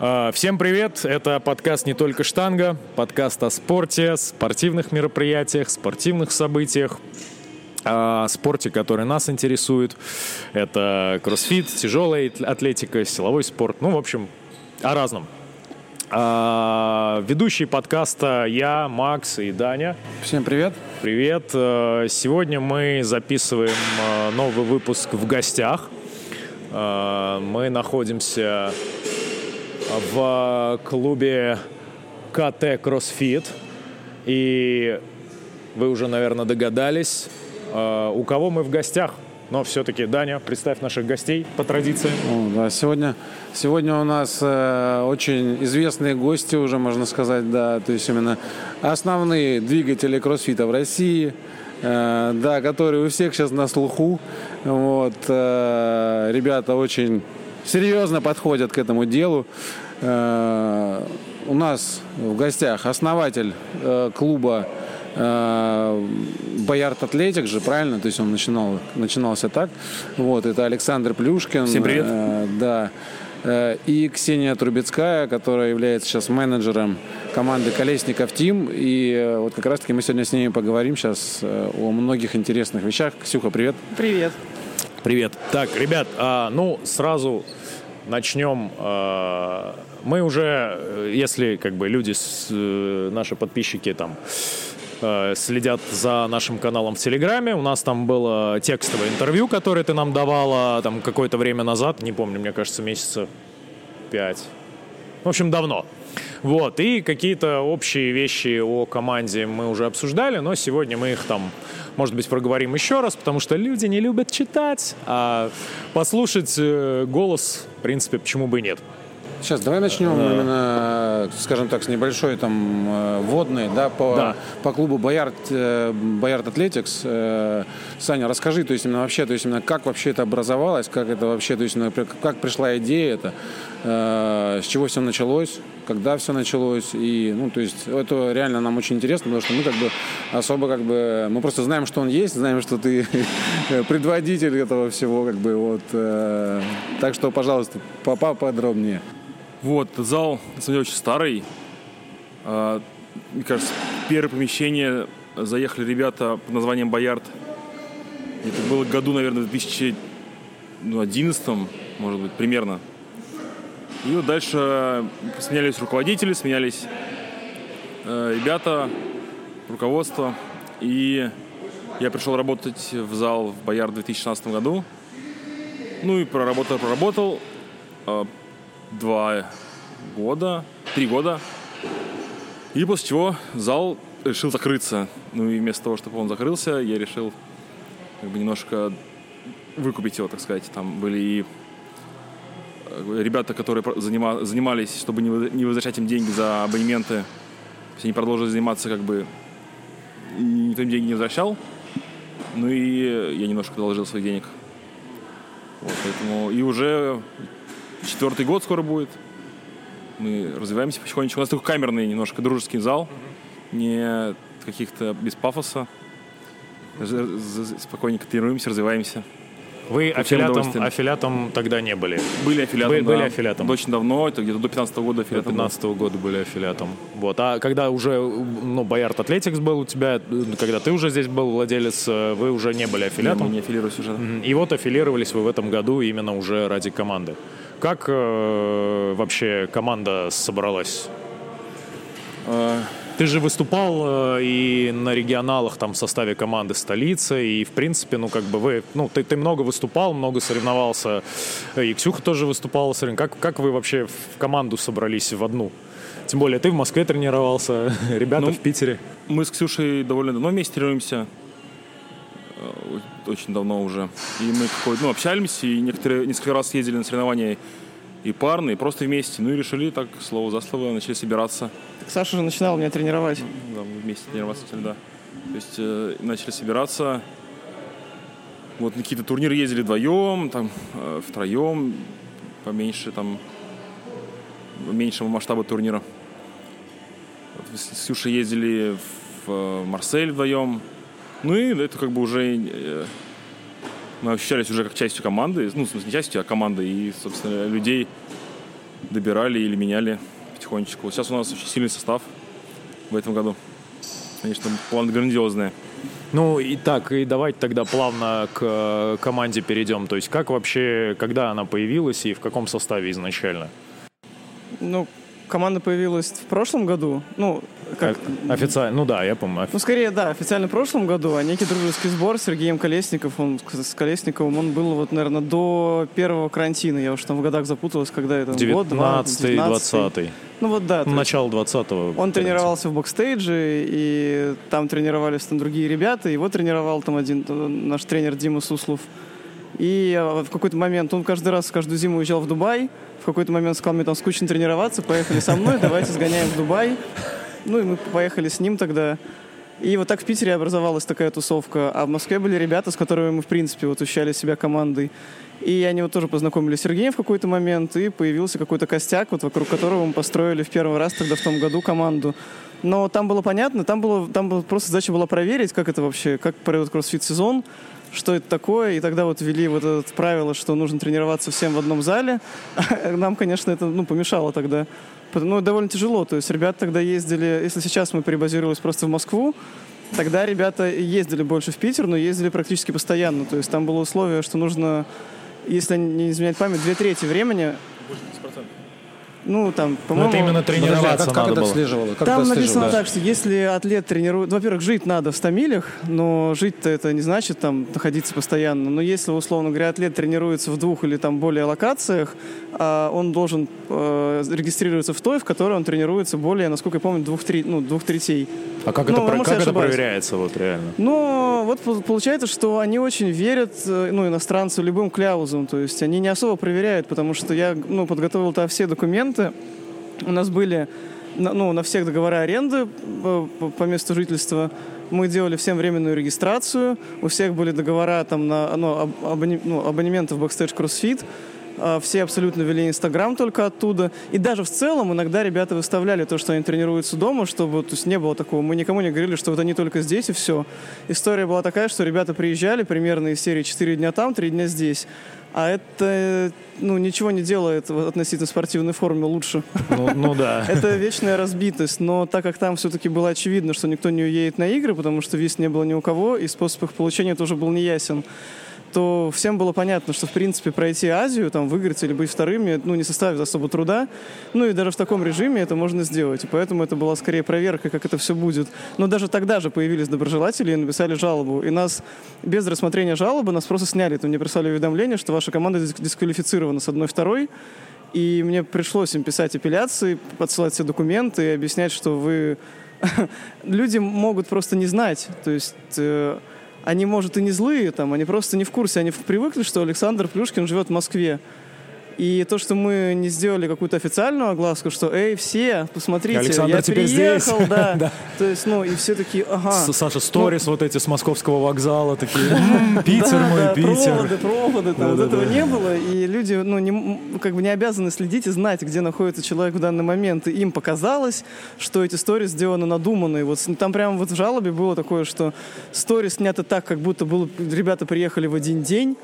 А, Всем привет! Это подкаст «Не только штанга», подкаст о спорте, спортивных мероприятиях, спортивных событиях, о спорте, который нас интересует. Это кроссфит, тяжелая атлетика, силовой спорт, ну, в общем, о разном. А, Ведущие подкаста я, Макс и Даня. Всем привет. Привет. Сегодня мы записываем новый выпуск в гостях. Мы находимся в клубе КТ Кроссфит. И вы уже, наверное, догадались, э, у кого мы в гостях. Но все-таки, Даня, представь наших гостей по традиции. О, да, сегодня, сегодня у нас э, очень известные гости, уже можно сказать, да, то есть именно основные двигатели кроссфита в России, э, да, которые у всех сейчас на слуху. Вот, э, ребята очень серьезно подходят к этому делу. Э, у нас в гостях основатель э, клуба э, Боярд Атлетик же, правильно? То есть он начинал, начинался так. Вот, это Александр Плюшкин. Всем привет. Да. И Ксения Трубецкая, которая является сейчас менеджером команды Колесников Тим. И вот как раз-таки мы сегодня с ними поговорим сейчас о многих интересных вещах. Ксюха, привет. Привет. Привет. Так, ребят, а, ну, сразу начнем. Мы уже, э, если как бы люди, э, наши подписчики там э, следят за нашим каналом в Телеграме. У нас там было текстовое интервью, которое ты нам давала там какое-то время назад, не помню, мне кажется, месяца пять. В общем, давно. Вот, и какие-то общие вещи о команде мы уже обсуждали, но сегодня мы их там, может быть, проговорим еще раз, потому что люди не любят читать, а послушать голос, в принципе, почему бы и нет. Сейчас давай начнем именно, скажем так, с небольшой там э, вводной, да, по, Да. по клубу Боярд, э, Боярд Атлетикс. Э, Саня, расскажи, то есть именно вообще, то есть именно как вообще это образовалось, как это вообще, то есть именно как пришла идея это, с чего все началось, когда все началось, и, ну, то есть это реально нам очень интересно, потому что мы как бы особо как бы, мы просто знаем, что он есть, знаем, что ты предводитель этого всего, как бы, вот, так что, пожалуйста, по- поподробнее. Вот, зал, на самом деле, очень старый. А, Мне кажется, первое помещение заехали ребята под названием «Боярд». Это было году, наверное, в 2011, может быть, примерно. И вот дальше сменялись руководители, сменялись э, ребята, руководство. И я пришел работать в зал в Боярд в 2016 году. Ну и проработал, проработал. А, два года, три года. И после чего зал решил закрыться. Ну и вместо того, чтобы он закрылся, я решил как бы немножко выкупить его, так сказать. Там были и э, ребята, которые занимались, чтобы не возвращать им деньги за абонементы. То есть они продолжили заниматься как бы и никто им деньги не возвращал. Ну и я немножко доложил своих денег. Вот, поэтому и уже четвертый год скоро будет. Мы развиваемся потихонечку. У нас такой камерный немножко дружеский зал. Не каких-то без пафоса. Спокойненько тренируемся, развиваемся. Вы удовольствие. аффилиатом тогда не были. Были аффилиатом, Вы- были да. аффилиатом. Очень давно, это где-то до 15 года До аффилиатом. был. 15 года были аффилиатом. Вот. А когда уже, ну, Боярд Атлетикс был у тебя, когда ты уже здесь был владелец, э, вы уже не были Я аффилиатом? не аффилируюсь уже. И вот аффилировались вы в этом году именно уже ради команды. Как э, вообще команда собралась? Э, Ты же выступал э, и на регионалах там в составе команды столицы, и в принципе, ну как бы вы, ну ты, ты много выступал, много соревновался, э, и Ксюха тоже выступала. Как, как вы вообще в команду собрались в одну? Тем более ты в Москве тренировался, ребята Ну, в Питере. Мы с Ксюшей довольно давно вместе тренируемся. Э, Очень давно уже. И мы какой ну, общались, и некоторые, несколько раз ездили на соревнования и парные, и просто вместе. Ну и решили так, слово за слово, начали собираться. Так Саша уже начинал меня тренировать. Да, мы вместе тренироваться начали, да. То есть э, начали собираться. Вот на какие-то турниры ездили вдвоем, там, э, втроем, поменьше, там, меньшего масштаба турнира. Вот с с Ксюшей ездили в э, Марсель вдвоем. Ну и это как бы уже э, мы ощущались уже как частью команды. Ну, в смысле, не частью, а команды. И, собственно, людей добирали или меняли потихонечку. Сейчас у нас очень сильный состав в этом году. Конечно, план грандиозный. Ну и так, и давайте тогда плавно к э, команде перейдем. То есть как вообще, когда она появилась и в каком составе изначально? Ну, команда появилась в прошлом году. Ну, как... Официально, ну да, я помню. Ну, скорее, да, официально в прошлом году, а некий дружеский сбор с Сергеем Колесников, он с Колесниковым, он был вот, наверное, до первого карантина. Я уж там в годах запуталась, когда это 19 год, 19 20 Ну вот да. Начало 20-го. Он тренировался в бокстейдже, и там тренировались там другие ребята. Его тренировал там один наш тренер Дима Суслов. И в какой-то момент он каждый раз, каждую зиму уезжал в Дубай. В какой-то момент сказал, мне там скучно тренироваться, поехали со мной, давайте сгоняем в Дубай. Ну и мы поехали с ним тогда. И вот так в Питере образовалась такая тусовка. А в Москве были ребята, с которыми мы, в принципе, вот ощущали себя командой. И они вот тоже познакомились с Сергеем в какой-то момент, и появился какой-то костяк, вот вокруг которого мы построили в первый раз тогда в том году команду. Но там было понятно, там было, там просто задача была проверить, как это вообще, как пройдет кроссфит-сезон, что это такое, и тогда вот ввели вот это правило, что нужно тренироваться всем в одном зале. Нам, конечно, это ну, помешало тогда. Ну, довольно тяжело. То есть ребята тогда ездили, если сейчас мы перебазировались просто в Москву, тогда ребята ездили больше в Питер, но ездили практически постоянно. То есть там было условие, что нужно, если не изменять память, две трети времени 80%. Ну, там, по-моему... Но это именно тренироваться как, надо как было. это отслеживало? Как там это написано да. так, что если атлет тренирует... Во-первых, жить надо в 100 милях, но жить-то это не значит там находиться постоянно. Но если, условно говоря, атлет тренируется в двух или там более локациях, а он должен э, регистрироваться в той, в которой он тренируется более, насколько я помню, двух, три, ну, двух третей. А как, Ну, это, про- как это проверяется вот реально? Но вот пол- получается, что они очень верят, э, ну, иностранцу, любым кляузам. То есть они не особо проверяют, потому что я, ну, подготовил там все документы. У нас были, ну, на всех договора аренды э, по, месту жительства. Мы делали всем временную регистрацию. У всех были договора там на, ну, абоне- ну, абонементов Backstage CrossFit. А, Все абсолютно вели Инстаграм только оттуда. И даже в целом иногда ребята выставляли то, что они тренируются дома, чтобы то есть, не было такого. Мы никому не говорили, что вот они только здесь и все. История была такая, что ребята приезжали примерно из серии 4 дня там, 3 дня здесь. А это ну, ничего не делает относительно спортивной формы лучше. Ну, ну да. Это вечная разбитость, но так как там все-таки было очевидно, что никто не уедет на игры, потому что виз не было ни у кого, и способ их получения тоже был неясен, то всем было понятно, что, в принципе, пройти Азию, там, выиграть или быть вторыми, ну, не составит особо труда. Ну, и даже в таком режиме это можно сделать. И поэтому это была скорее проверка, как это все будет. Но даже тогда же появились доброжелатели и написали жалобу. И нас без рассмотрения жалобы нас просто сняли. Там мне прислали уведомление, что ваша команда дис- дисквалифицирована с одной-второй. И мне пришлось им писать апелляции, подсылать все документы и объяснять, что вы... Люди могут просто не знать. То есть э, они, может, и не злые, там, они просто не в курсе. Они привыкли, что Александр Плюшкин живет в Москве. И то, что мы не сделали какую-то официальную огласку, что, эй, все, посмотрите, Александр я теперь приехал, здесь». да. Да. То есть, ну, и все такие, ага. Саша, сторис вот эти с московского вокзала такие. «М, Питер Да, мой, да, Питер. Проводы, проводы, там, вот Да-да-да. этого не было. И люди, ну, не, как бы не обязаны следить и знать, где находится человек в данный момент. И им показалось, что эти сторис сделаны надуманные. Вот там прямо вот в жалобе было такое, что сторис снято так, как будто было, ребята приехали в один день.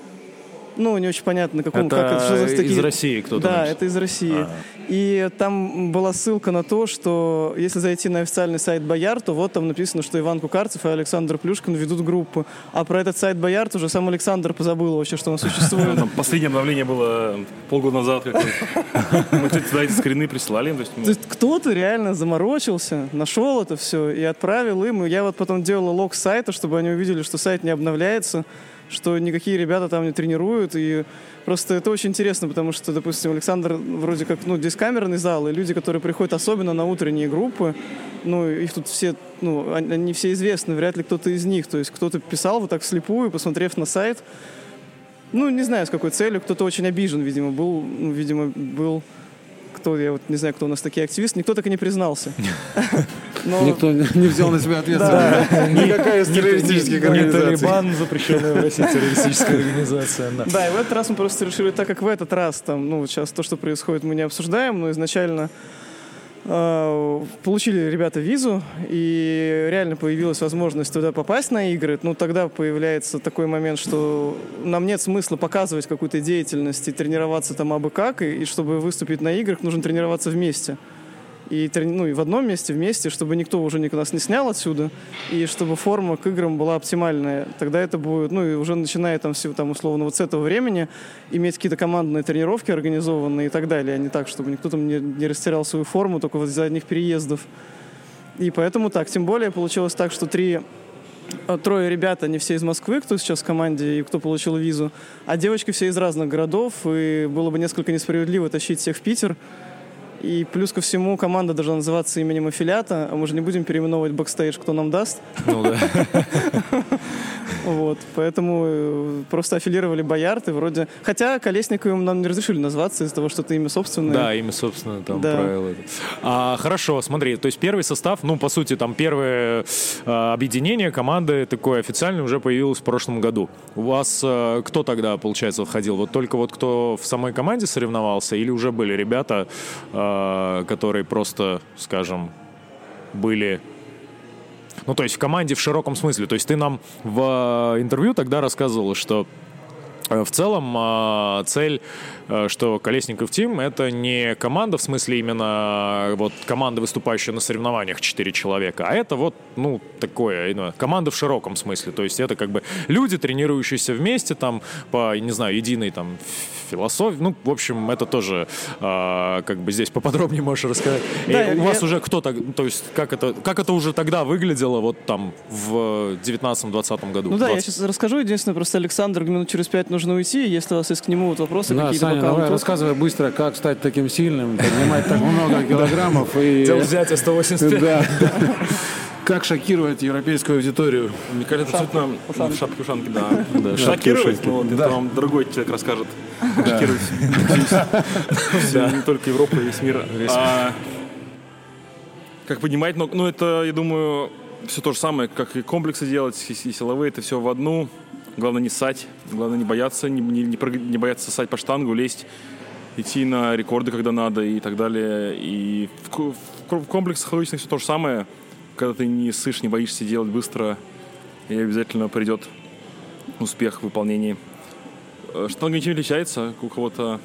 Ну, не очень понятно, какому, Это как это, что за из такие- России кто-то Да, написал. это из России. А. И там была ссылка на то, что если зайти на официальный сайт Бояр, то вот там написано, что Иван Кукарцев и Александр Плюшкин ведут группу. А про этот сайт Бояр уже сам Александр позабыл вообще, что он существует. Последнее обновление было полгода назад. Мы, кстати, туда эти скрины присылали. им, То есть, То есть кто-то реально заморочился, нашел это все и отправил им. Я вот потом делал лог сайта, чтобы они увидели, что сайт не обновляется, что никакие ребята там не тренируют. И просто это очень интересно, потому что, допустим, Александр вроде как, ну, здесь камерный зал, и люди, которые приходят особенно на утренние группы, ну, их тут все, ну, они все известны, вряд ли кто-то из них. То есть кто-то писал вот так вслепую, посмотрев на сайт, ну, не знаю, с какой целью. Кто-то очень обижен, видимо, был. Ну, видимо, был кто, я вот не знаю, кто у нас такие активисты. Никто так и не признался. Но- Никто не взял на себя ответственность. Никакая из террористических Не организаций. Талибан, запрещенная в России террористическая организация. да. Да, и в этот раз мы просто решили, так как в этот раз, там, ну, вот сейчас то, что происходит, мы не обсуждаем, но изначально получили ребята визу, и реально появилась возможность туда попасть на игры. Ну, тогда появляется такой момент, что нам нет смысла показывать какую-то деятельность и тренироваться там абы как, и, и чтобы выступить на играх, нужно тренироваться вместе и, ну, и в одном месте вместе, чтобы никто уже нас не снял отсюда, и чтобы форма к играм была оптимальная. Тогда это будет, ну и уже начиная там, всего, там условно вот с этого времени, иметь какие-то командные тренировки организованные и так далее, а не так, чтобы никто там не, не растерял свою форму только вот из-за одних переездов. И поэтому так, тем более получилось так, что три э, трое ребят, они все из Москвы, кто сейчас в команде и кто получил визу, а девочки все из разных городов, и было бы несколько несправедливо тащить всех в Питер, и плюс ко всему команда должна называться именем аффилиата, а мы же не будем переименовывать бэкстейдж, кто нам даст. Ну да. Вот, поэтому э, просто аффилировали Boyard и вроде... Хотя Колесниковым нам не разрешили назваться из-за того, что это имя собственное. Да, имя собственное, там да. правило. А, хорошо, смотри, то есть первый состав, ну, по сути, там первое а, объединение команды такое официальное уже появилось в прошлом году. У вас а, кто тогда, получается, входил? Вот только вот кто в самой команде соревновался или уже были ребята, а, которые просто, скажем, были ну, то есть в команде в широком смысле. То есть ты нам в э, интервью тогда рассказывал, что э, в целом э, цель Э, что Колесников Тим — это не команда, в смысле именно э, вот команда, выступающая на соревнованиях 4 человека, а это вот, ну, такое, ну, команда в широком смысле. То есть это как бы люди, тренирующиеся вместе там по, не знаю, единой там философии. Ну, в общем, это тоже э, как бы здесь поподробнее можешь рассказать. Да, И у вас уже кто-то, то есть как это, как это уже тогда выглядело вот там в 19-20 году? Ну да, 20. я сейчас расскажу. Единственное, просто Александр минут через пять нужно уйти. Если у вас есть к нему вот вопросы да, какие-то Саня, давай рассказывай быстро, как стать таким сильным, поднимать так много килограммов. и взятие 185. Да. Как шокировать европейскую аудиторию? Мне кажется, абсолютно в шапке ушанки, да. да шокировать, но вот да. это вам другой человек расскажет. Шокировать не только Европу, весь мир. А, как поднимать, но ну, это, я думаю, все то же самое, как и комплексы делать, и силовые, это все в одну. Главное не ссать, главное не бояться, не, не, не, не бояться ссать по штангу, лезть, идти на рекорды, когда надо и так далее. И в, в, в комплексах логичных все то же самое. Когда ты не ссышь, не боишься делать быстро, и обязательно придет успех в выполнении. Э, штанга ничем не отличается. У кого-то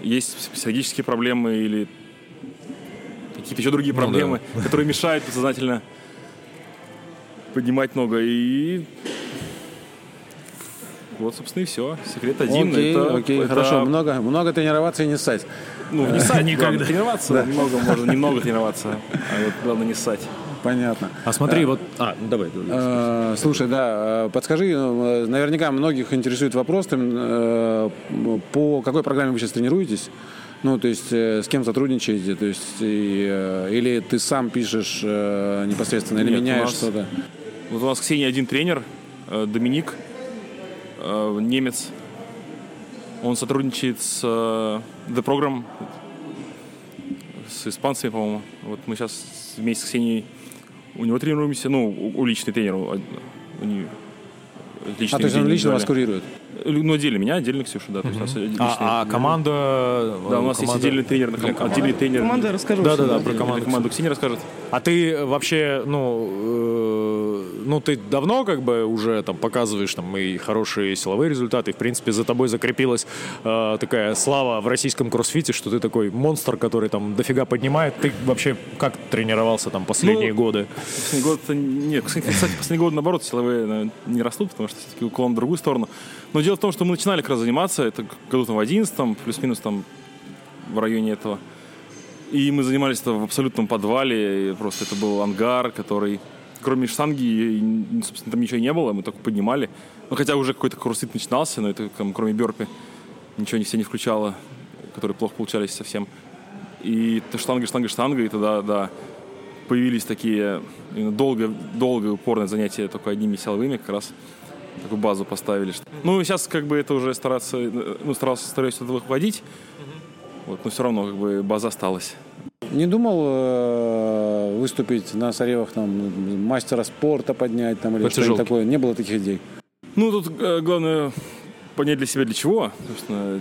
есть психологические проблемы или какие-то еще другие проблемы, ну, да. которые мешают подсознательно поднимать много. И вот, собственно, и все. Секрет один. Окей, это, окей, это... хорошо. Много, много тренироваться и не ссать. Ну, не ссать никогда. Тренироваться да. много, можно немного тренироваться, а вот главное не ссать. Понятно. А смотри, а, вот... А, ну давай. давай а, слушай, да, э, подскажи, ну, наверняка многих интересует вопрос, там, э, по какой программе вы сейчас тренируетесь? Ну, то есть с кем сотрудничаете? То есть, и, или ты сам пишешь непосредственно, или Нет, меняешь что-то? Вот у нас Ксения один тренер, Доминик, э, немец. Он сотрудничает с э, The Program, с испанцами, по-моему. Вот мы сейчас вместе с Ксенией у него тренируемся, ну, у, у личный тренер, у, у нее личный а, то есть он лично вас курирует? Ну, отдельно меня, отдельно Ксюша, да. То есть у нас а, а команда... Да, у нас команда... есть отдельный тренер. Для ком... Отдельный тренер. Команда расскажу. Да, да, да, про команду. команду Ксения расскажет. А ты вообще, ну, э, ну, ты давно как бы уже там показываешь там и хорошие силовые результаты, и, в принципе, за тобой закрепилась э, такая слава в российском кроссфите, что ты такой монстр, который там дофига поднимает. Ты вообще как тренировался там последние ну, годы? Последние годы, нет, кстати, последние годы, наоборот, силовые наверное, не растут, потому что все-таки уклон в другую сторону. Но дело в том, что мы начинали как раз заниматься, это году там в 11 плюс-минус там в районе этого. И мы занимались в абсолютном подвале, просто это был ангар, который, кроме штанги, собственно, там ничего не было, мы только поднимали. Ну, хотя уже какой-то курсит начинался, но это там, кроме бёрпи, ничего не все не включало, которые плохо получались совсем. И штанга, штанга, штанга, и тогда, да, появились такие долго, долго упорные занятия только одними силовыми как раз такую базу поставили. Ну, сейчас как бы это уже стараться, ну, старался, стараюсь это выходить, вот, но все равно как бы база осталась. Не думал э, выступить на соревах там мастера спорта поднять там или что-то такое? Не было таких идей? Ну, тут э, главное понять для себя для чего. Собственно,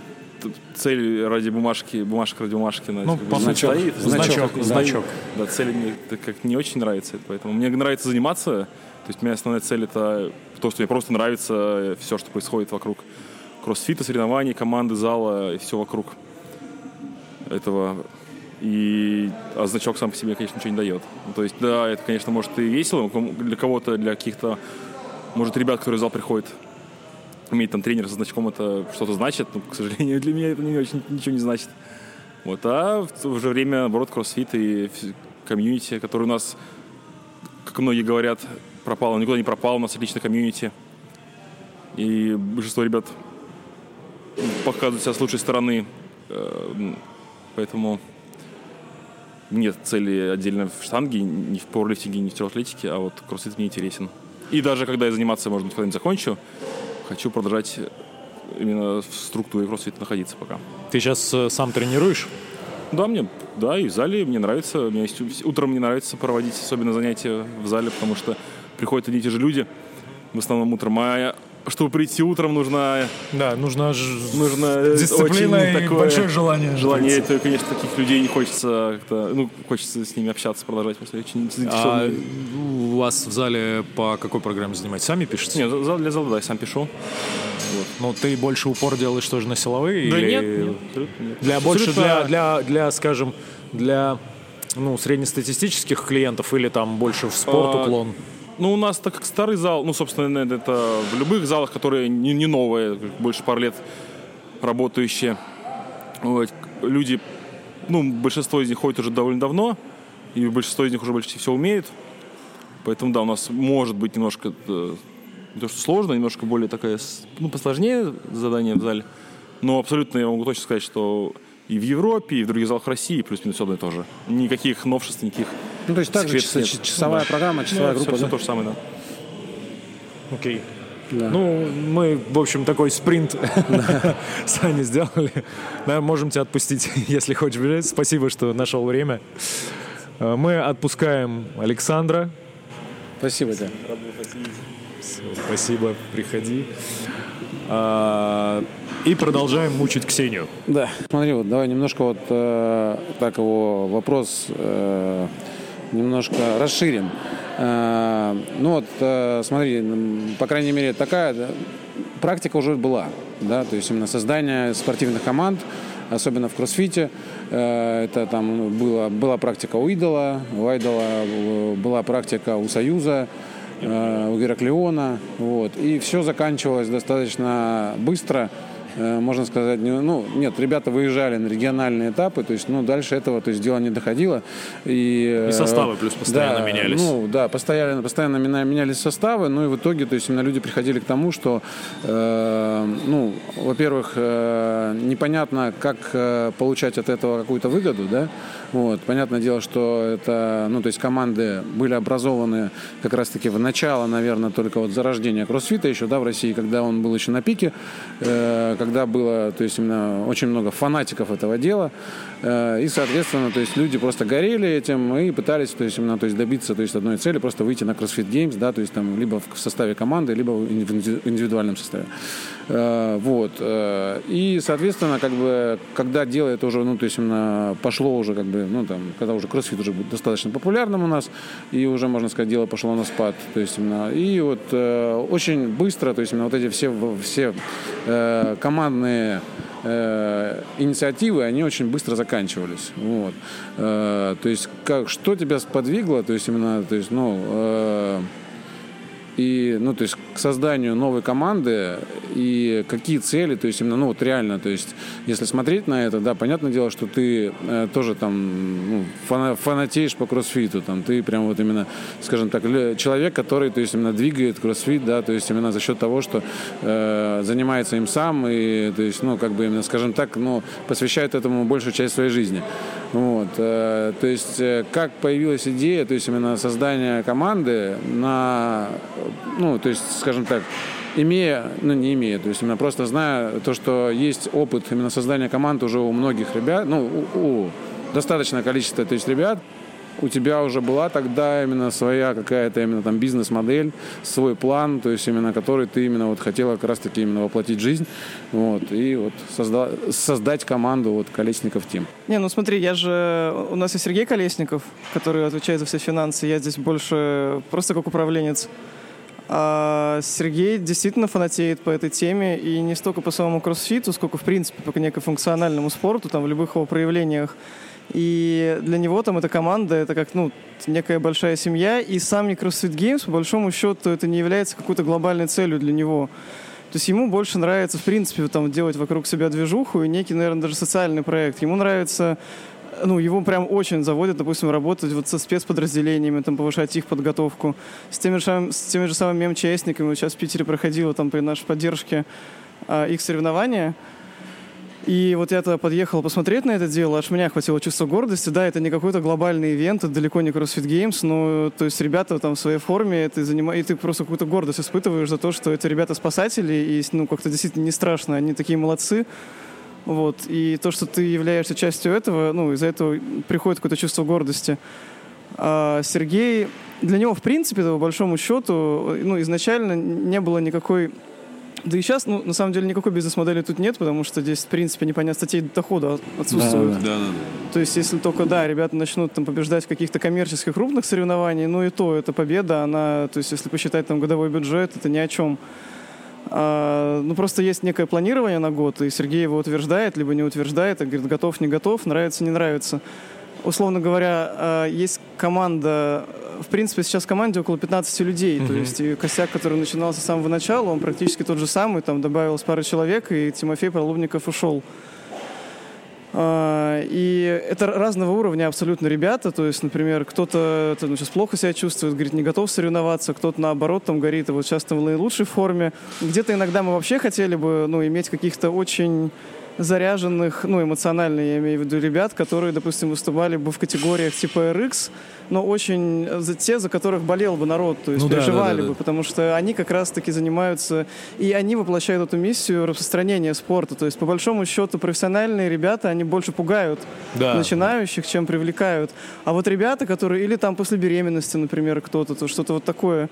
цель ради бумажки, бумажка ради бумажки. Ну, знаете, как бы по сути, стоит. значок, Стоит. значок. Да, цель мне как не очень нравится, поэтому мне нравится заниматься. То есть у меня основная цель это то, что мне просто нравится все, что происходит вокруг кроссфита, соревнований, команды, зала и все вокруг этого. И а значок сам по себе, конечно, ничего не дает. Ну, то есть, да, это, конечно, может и весело для кого-то, для каких-то, может, ребят, которые в зал приходят, иметь там тренера со значком, это что-то значит, но, к сожалению, для меня это не очень ничего не значит. Вот, а в то же время, наоборот, кроссфит и комьюнити, который у нас, как многие говорят, пропало, никуда не пропал, у нас отличный комьюнити. И большинство ребят показывают себя с лучшей стороны. Э, Поэтому нет цели отдельно в штанге, ни в пауэрлифтинге, ни в тяжелоатлетике, а вот кроссфит мне интересен. И даже когда я заниматься, может быть, когда-нибудь закончу, хочу продолжать именно в структуре кроссфита находиться пока. Ты сейчас э, сам тренируешь? Да, мне, да, и в зале мне нравится. Мне есть, утром мне нравится проводить особенно занятия в зале, потому что приходят одни и те же люди, в основном утром. А чтобы прийти утром, нужно... Да, нужно, нужно дисциплина очень и такое большое желание. Желание, это, конечно, таких людей не хочется как-то, ну, хочется с ними общаться, продолжать, потому что очень А заинтересованные. у вас в зале по какой программе занимаетесь? Сами пишете? Нет, зал- для зала, да, я сам пишу. Ну, ты больше упор делаешь тоже на силовые? Да или... нет, нет, абсолютно нет. Для больше для, для, для, скажем, для ну, среднестатистических клиентов или там больше в спорт А, уклон? Ну, у нас так как старый зал, ну, собственно, это в любых залах, которые не, не новые, больше пар лет работающие. Вот, люди, ну, большинство из них ходит уже довольно давно, и большинство из них уже больше все умеют. Поэтому, да, у нас может быть немножко, э, не то что сложно, немножко более такая, ну, посложнее задание в зале. Но абсолютно я могу точно сказать, что и в Европе, и в других залах России плюс-минус одно и то же. Никаких новшеств, никаких Ну, то есть также часа- нет. часовая Да. программа, часовая Ну, группа, все, да? то же самое, да. Окей. Да. Ну, мы, в общем, такой спринт сами сделали. Да, можем тебя отпустить, если хочешь бежать. Спасибо, что нашел время. Э, Мы отпускаем Александра. Спасибо тебе. Спасибо, приходи. А, И продолжаем мучить Ксению. Да, смотри, вот давай немножко вот э, так его вопрос э, немножко расширим. Э, ну вот, э, смотри, по крайней мере, такая да, практика уже была, да, то есть именно создание спортивных команд, особенно в кроссфите. Э, это там ну, было, была практика у Идола, у Айдола э, была практика у Союза, у Гераклеона, вот. И все заканчивалось достаточно быстро, э, можно сказать, ну, нет, ребята выезжали на региональные этапы, то есть, ну, дальше этого, то есть, дело не доходило. И, И э, составы плюс постоянно да, менялись. Ну, да, постоянно, постоянно менялись составы, ну, и в итоге, то есть, именно люди приходили к тому, что, э, ну, во-первых, э, непонятно, как э, получать от этого какую-то выгоду, да, вот, понятное дело, что это, ну, то есть, команды были образованы как раз-таки в начало, наверное, только вот зарождения кроссфита еще, да, в России, когда он был еще на пике, э, когда было, то есть, именно очень много фанатиков этого дела, э, и, соответственно, то есть, люди просто горели этим и пытались, то есть, именно, то есть, добиться, то есть, одной цели, просто выйти на CrossFit Games, да, то есть, там, либо в составе команды, либо в инди- индивидуальном составе. Э, Вот. э, И, соответственно, как бы, когда дело это уже, ну, то есть, именно пошло уже, как бы, ну, там, когда уже кроссфит уже будет достаточно популярным у нас, и уже, можно сказать, дело пошло на спад, то есть, именно, и вот очень быстро, то есть, именно вот эти все, все э, командные э, инициативы, они очень быстро заканчивались. Вот. Э, то есть, как, что тебя сподвигло, то есть, именно, то есть, ну, э, и, ну, то есть, к созданию новой команды и какие цели, то есть, именно, ну, вот реально, то есть, если смотреть на это, да, понятное дело, что ты э, тоже там ну, фана- фанатеешь по кроссфиту, там, ты прям вот именно, скажем так, человек, который, то есть, именно двигает кроссфит, да, то есть, именно за счет того, что э, занимается им сам и, то есть, ну, как бы именно, скажем так, ну, посвящает этому большую часть своей жизни. Вот, э, то есть, э, как появилась идея, то есть, именно создания команды на, ну, то есть, скажем так, имея, ну не имея, то есть именно просто зная то, что есть опыт именно создания команд уже у многих ребят, ну у, у достаточное количество то есть ребят, у тебя уже была тогда именно своя какая-то именно там бизнес-модель, свой план, то есть именно который ты именно вот хотела как раз-таки именно воплотить жизнь, вот, и вот созда создать команду вот Колесников Тим. Не, ну смотри, я же... У нас есть Сергей Колесников, который отвечает за все финансы, я здесь больше просто как управленец. А Сергей действительно фанатеет по этой теме, и не столько по самому кроссфиту, сколько, в принципе, по некому функциональному спорту, там, в любых его проявлениях. И для него там эта команда, это как, ну, некая большая семья, и сам CrossFit Games, по большому счету, это не является какой-то глобальной целью для него. То есть ему больше нравится, в принципе, там, делать вокруг себя движуху и некий, наверное, даже социальный проект. Ему нравится ну, его прям очень заводят, допустим, работать вот со спецподразделениями, там, повышать их подготовку. С теми же, с теми же самыми МЧСниками. Вот сейчас в Питере проходило там при нашей поддержке а, их соревнования. И вот я тогда подъехал посмотреть на это дело, аж меня хватило чувство гордости. Да, это не какой-то глобальный ивент, это далеко не CrossFit Games, но то есть ребята там в своей форме, ты занима... и ты просто какую-то гордость испытываешь за то, что это ребята спасатели, и ну как-то действительно не страшно, они такие молодцы. Вот. И то, что ты являешься частью этого, ну, из-за этого приходит какое-то чувство гордости. А Сергей, для него, в принципе, по большому счету, ну, изначально не было никакой да и сейчас, ну, на самом деле, никакой бизнес-модели тут нет, потому что здесь, в принципе, непонятно статей дохода отсутствуют. Да, да, да. То есть, если только, да, ребята начнут там побеждать в каких-то коммерческих крупных соревнованиях, ну и то, эта победа, она, то есть, если посчитать там годовой бюджет, это ни о чем. А, ну, просто есть некое планирование на год, и Сергей его утверждает, либо не утверждает, и говорит, готов, не готов, нравится, не нравится. Условно говоря, а, есть команда, в принципе, сейчас в команде около 15 людей, mm-hmm. то есть и косяк, который начинался с самого начала, он практически тот же самый, там добавилось пара человек, и Тимофей Пролубников ушел. А, и это разного уровня абсолютно ребята. То есть, например, кто-то ну, сейчас плохо себя чувствует, говорит, не готов соревноваться, кто-то наоборот там говорит, вот сейчас там в наилучшей форме. Где-то иногда мы вообще хотели бы ну, иметь каких-то очень заряженных, ну, эмоционально я имею в виду ребят, которые, допустим, выступали бы в категориях типа RX, но очень за те, за которых болел бы народ, то есть ну, переживали да, да, да, бы, потому что они как раз-таки занимаются, и они воплощают эту миссию распространения спорта, то есть по большому счету профессиональные ребята, они больше пугают да. начинающих, чем привлекают. А вот ребята, которые, или там после беременности, например, кто-то, то что-то вот такое,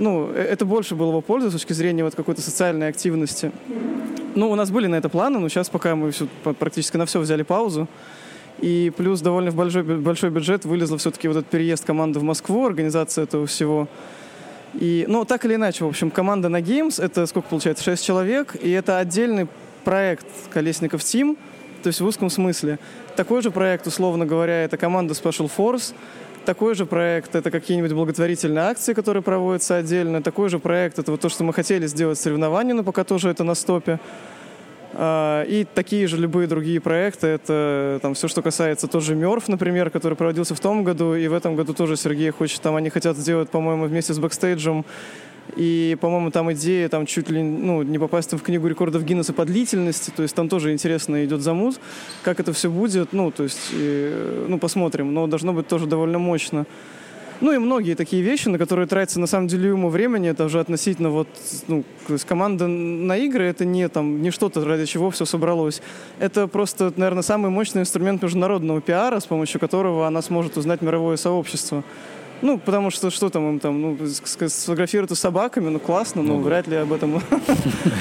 ну, э, это больше было бы пользы с точки зрения вот какой-то социальной активности. Ну, у нас были на это планы, но сейчас пока мы все, практически на все взяли паузу. И плюс довольно большой, большой бюджет вылезло все-таки вот этот переезд команды в Москву, организация этого всего. И, ну, так или иначе, в общем, команда на Games, это сколько получается, 6 человек, и это отдельный проект Колесников Team, то есть в узком смысле. Такой же проект, условно говоря, это команда Special Force, такой же проект — это какие-нибудь благотворительные акции, которые проводятся отдельно. Такой же проект — это вот то, что мы хотели сделать соревнования, но пока тоже это на стопе. А, и такие же любые другие проекты. Это там все, что касается тоже МЕРФ, например, который проводился в том году, и в этом году тоже Сергей хочет, там они хотят сделать, по-моему, вместе с бэкстейджем и, по-моему, там идея там чуть ли ну, не попасть в книгу рекордов Гиннесса по длительности. То есть там тоже интересно идет замут. Как это все будет, ну, то есть, и, ну, посмотрим. Но должно быть тоже довольно мощно. Ну и многие такие вещи, на которые тратится на самом деле ему времени, это уже относительно вот, ну, то есть команда на игры, это не там, не что-то, ради чего все собралось. Это просто, наверное, самый мощный инструмент международного пиара, с помощью которого она сможет узнать мировое сообщество. Ну, потому что что там им там, ну, сфотографируют с собаками, ну, классно, но ну, вряд ли об этом